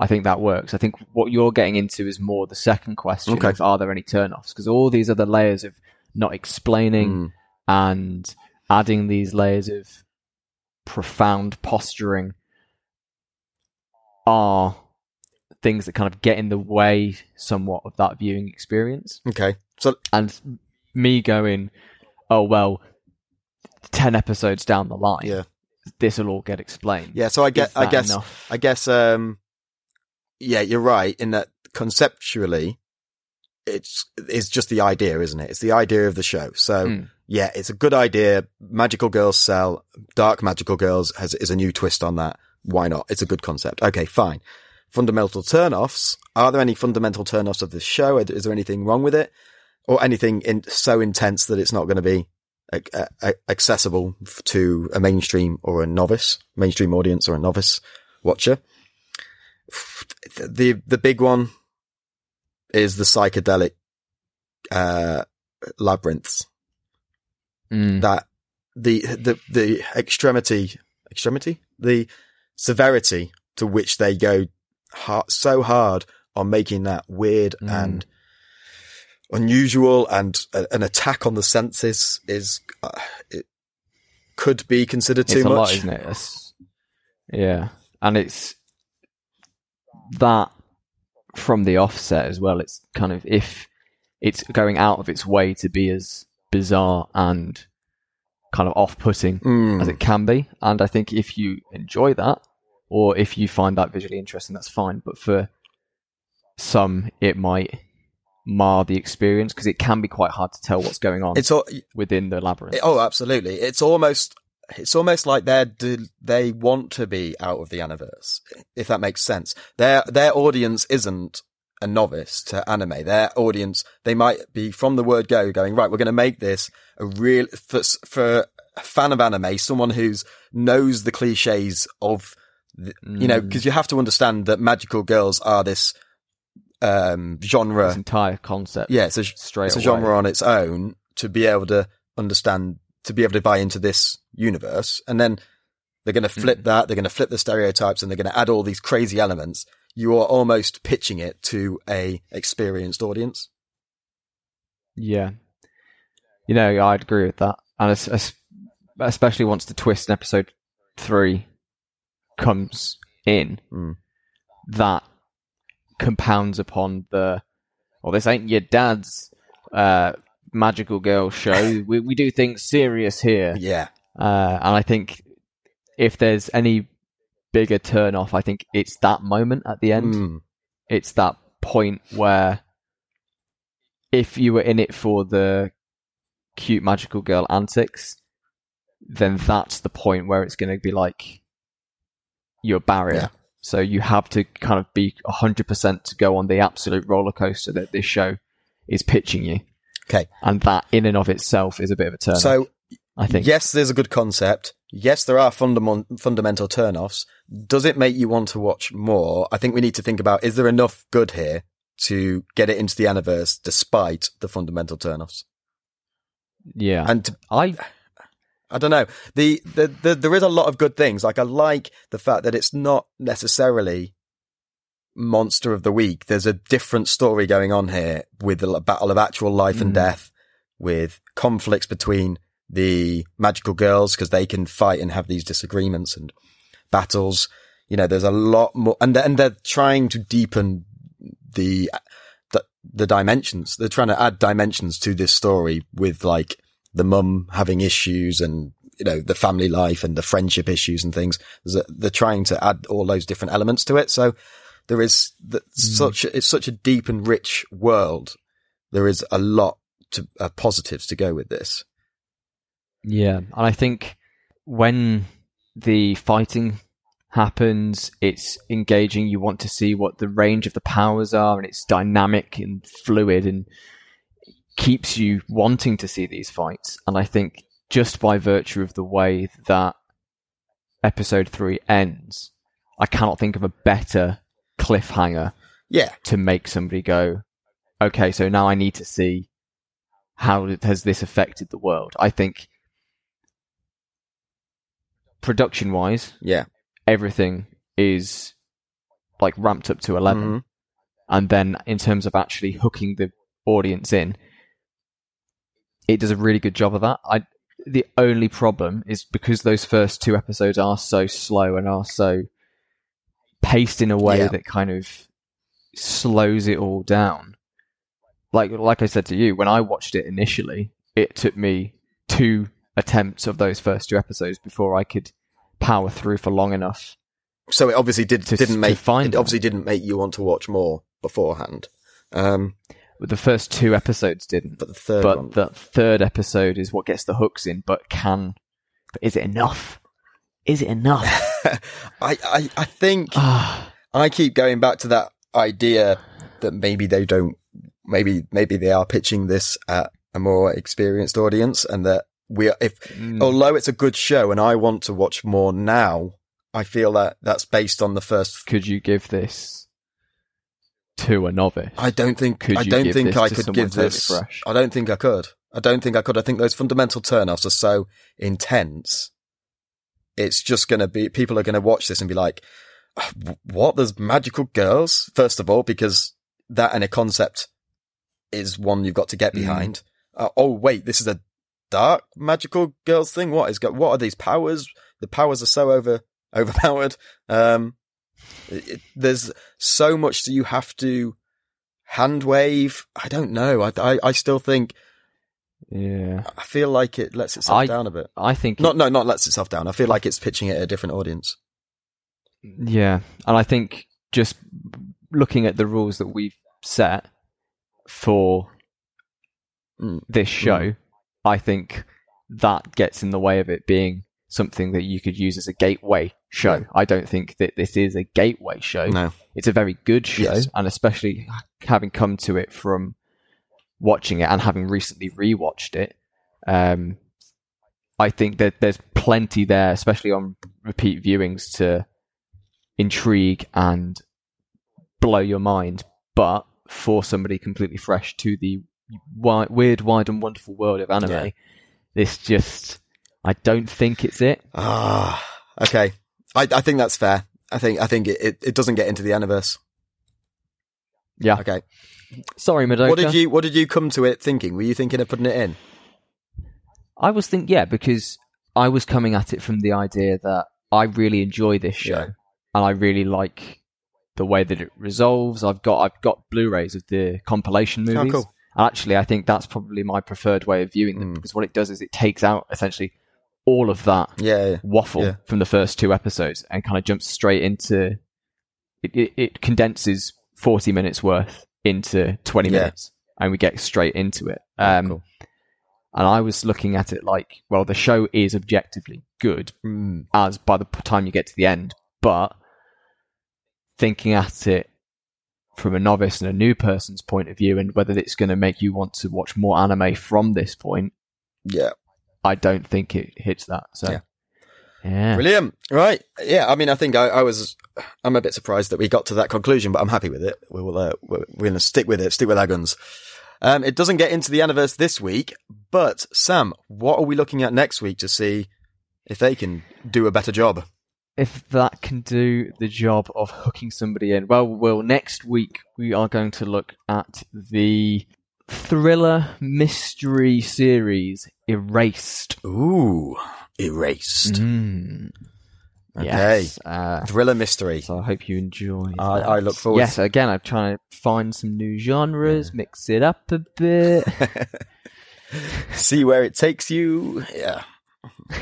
I think that works. I think what you're getting into is more the second question Okay. of are there any turnoffs? Because all these other layers of not explaining Mm. and adding these layers of profound posturing are things that kind of get in the way somewhat of that viewing experience. okay. So And me going, oh, well, 10 episodes down the line, yeah, this will all get explained. yeah. So I get, I guess, enough? I guess, um, yeah, you're right in that conceptually, it's it's just the idea, isn't it? It's the idea of the show. So Mm. yeah, it's a good idea. Magical girls sell. Dark magical girls has is a new twist on that. Why not? It's a good concept. Okay, fine. Fundamental turnoffs. Are there any fundamental turnoffs of this show? Is there anything wrong with it, or anything in, so intense that it's not going to be ac- a- accessible to a mainstream or a novice, mainstream audience or a novice watcher? The the big one is the psychedelic uh, labyrinths Mm. that the the the extremity extremity the severity to which they go hard, so hard on making that weird Mm. and unusual and a, an attack on the senses is uh, it could be considered too it's a much lot, isn't it? It's, yeah, and it's that from the offset as well. It's kind of if it's going out of its way to be as bizarre and kind of off-putting Mm. as it can be, and I think if you enjoy that, or if you find that visually interesting, that's fine. But for some, it might mar the experience because it can be quite hard to tell what's going on It's all, within the labyrinth. oh, absolutely. It's almost, it's almost like they're, they want to be out of the universe, if that makes sense. Their, their audience isn't a novice to anime. Their audience, they might be from the word go going, right, we're going to make this a real, for, for a fan of anime, someone who's knows the cliches of, you know, Mm. because you have to understand that magical girls are this, um, genre. this entire concept. Yeah, it's a, straight it's a genre on its own to be able to understand, to be able to buy into this universe. And then they're going to flip that, they're going to flip the stereotypes and they're going to add all these crazy elements. You are almost pitching it to a experienced audience. Yeah. You know, I'd agree with that. And es- es- especially once the twist in episode three comes in, Mm. that compounds upon the, well, this ain't your dad's uh, magical girl show. we, we do things serious here. Yeah. Uh, and I think if there's any bigger turn off, I think it's that moment at the end. Mm. It's that point where if you were in it for the cute magical girl antics, then that's the point where it's going to be like your barrier. Yeah. So you have to kind of be 100% to go on the absolute roller coaster that this show is pitching you. Okay. And that in and of itself is a bit of a turn. So I think. yes, there's a good concept. Yes, there are fundament- fundamental turn-offs. Does it make you want to watch more? I think we need to think about, is there enough good here to get it into the Aniverse despite the fundamental turn-offs? Yeah. And to I I don't know. The, the, the, there is a lot of good things. Like I like the fact that it's not necessarily monster of the week. There's a different story going on here with the battle of actual life and Mm. death with conflicts between the magical girls because they can fight and have these disagreements and battles. You know, there's a lot more and, and they're trying to deepen the, the, the dimensions. They're trying to add dimensions to this story with like the mum having issues and, you know, the family life and the friendship issues and things. They're trying to add all those different elements to it. So there is the, such, it's such a deep and rich world. There is a lot to, uh, positives to go with this. Yeah, and I think when the fighting happens, it's engaging. You want to see what the range of the powers are, and it's dynamic and fluid, and keeps you wanting to see these fights. And I think just by virtue of the way that episode three ends, I cannot think of a better cliffhanger Yeah. to make somebody go, okay, so now I need to see how has this affected the world. I think production wise, Yeah. everything is like ramped up to 11. Mhm. And then in terms of actually hooking the audience in, it does a really good job of that. I, the only problem is because those first two episodes are so slow and are so paced in a way Yeah. that kind of slows it all down. Like like I said to you, when I watched it initially, it took me two attempts of those first two episodes before I could power through for long enough. So it obviously did, to make, it that. obviously didn't make you want to watch more beforehand. Um, But the first two episodes didn't. but the third but one, the third episode is what gets the hooks in. But can, but is it enough? Is it enough? I, I, I think Ah, I keep going back to that idea that maybe they don't, maybe, maybe they are pitching this at a more experienced audience and that we are, if, mm, although it's a good show and I want to watch more now, I feel that that's based on the first. could you give this to a novice? I don't think, Could I don't think I could give this. fresh? I don't think I could. I don't think I could. I think those fundamental turnoffs are so intense. It's just going to be, people are going to watch this and be like, "Ah, what? There's magical girls? First of all, because that and a concept is one you've got to get Mm. behind. Uh, oh, wait, this is a dark magical girls thing. What is, go- what are these powers? The powers are so over, overpowered. Um, it, it- there's so much that you have to hand wave. I don't know. I, I, I still think, yeah, I feel like it lets itself I- down a bit. I think Not, no, not lets itself down. I feel like it's pitching it at a different audience. Yeah, and I think just looking at the rules that we've set for Mm. this show, I think that gets in the way of it being something that you could use as a gateway show. I don't think that this is a gateway show. No. It's a very good show, Yes. and especially having come to it from watching it and having recently rewatched it, um, I think that there's plenty there, especially on repeat viewings, to intrigue and blow your mind. But for somebody completely fresh to the wi- weird, wide, and wonderful world of anime, Yeah. this just. I don't think it's it. Ah, okay. I, I think that's fair. I think I think it, it, it doesn't get into the Aniverse. Yeah. Okay. Sorry, Madoka. What did you What did you come to it thinking? Were you thinking of putting it in? I was thinking, yeah, because I was coming at it from the idea that I really enjoy this show Yeah. and I really like the way that it resolves. I've got I've got Blu-rays of the compilation movies. Oh, cool. Actually, I think that's probably my preferred way of viewing them Mm. because what it does is it takes out essentially all of that Yeah. yeah. waffle Yeah. from the first two episodes and kind of jumps straight into it, it, it condenses 40 minutes worth into 20 Yeah. minutes and we get straight into it. Um, cool. and I was looking at it like, well, the show is objectively good Mm. as by the time you get to the end, but thinking at it from a novice and a new person's point of view, and whether it's going to make you want to watch more anime from this point, Yeah. I don't think it hits that. So, Yeah. yeah, Brilliant. Right. Yeah. I mean, I think I, I was. I'm a bit surprised that we got to that conclusion, but I'm happy with it. We will. Uh, we're, we're going to stick with it. Stick with our guns. Um, it doesn't get into the Aniverse this week, but Sam, what are we looking at next week to see if they can do a better job? if that can do the job of hooking somebody in. Well, well, next week we are going to look at the thriller mystery series Erased. Ooh, erased. Mm. Okay. Yes. Uh, Thriller mystery. so I hope you enjoy. I-. I look forward Yes, again, I'm trying to find some new genres, mix it up a bit. see where it takes you. Yeah.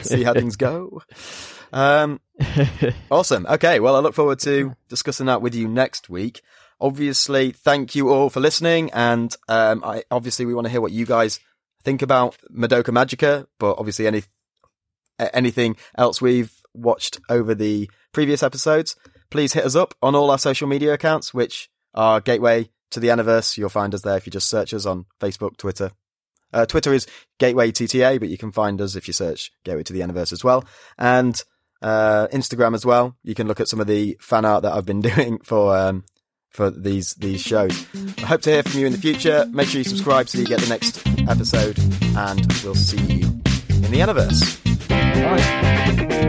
See how things go. Um, awesome. Okay. Well, I look forward to discussing that with you next week. Obviously, thank you all for listening. And, um, I, obviously we want to hear what you guys think about Madoka Magica, but obviously any, anything else we've watched over the previous episodes, please hit us up on all our social media accounts, which are Gateway to the Aniverse. You'll find us there if you just search us on Facebook, Twitter, uh, Twitter is Gateway TTA, but you can find us if you search Gateway to the Aniverse as well. And uh, Instagram as well. You can look at some of the fan art that I've been doing for um, for these these shows. I hope to hear from you in the future. Make sure you subscribe so you get the next episode, and we'll see you in the Aniverse. Bye.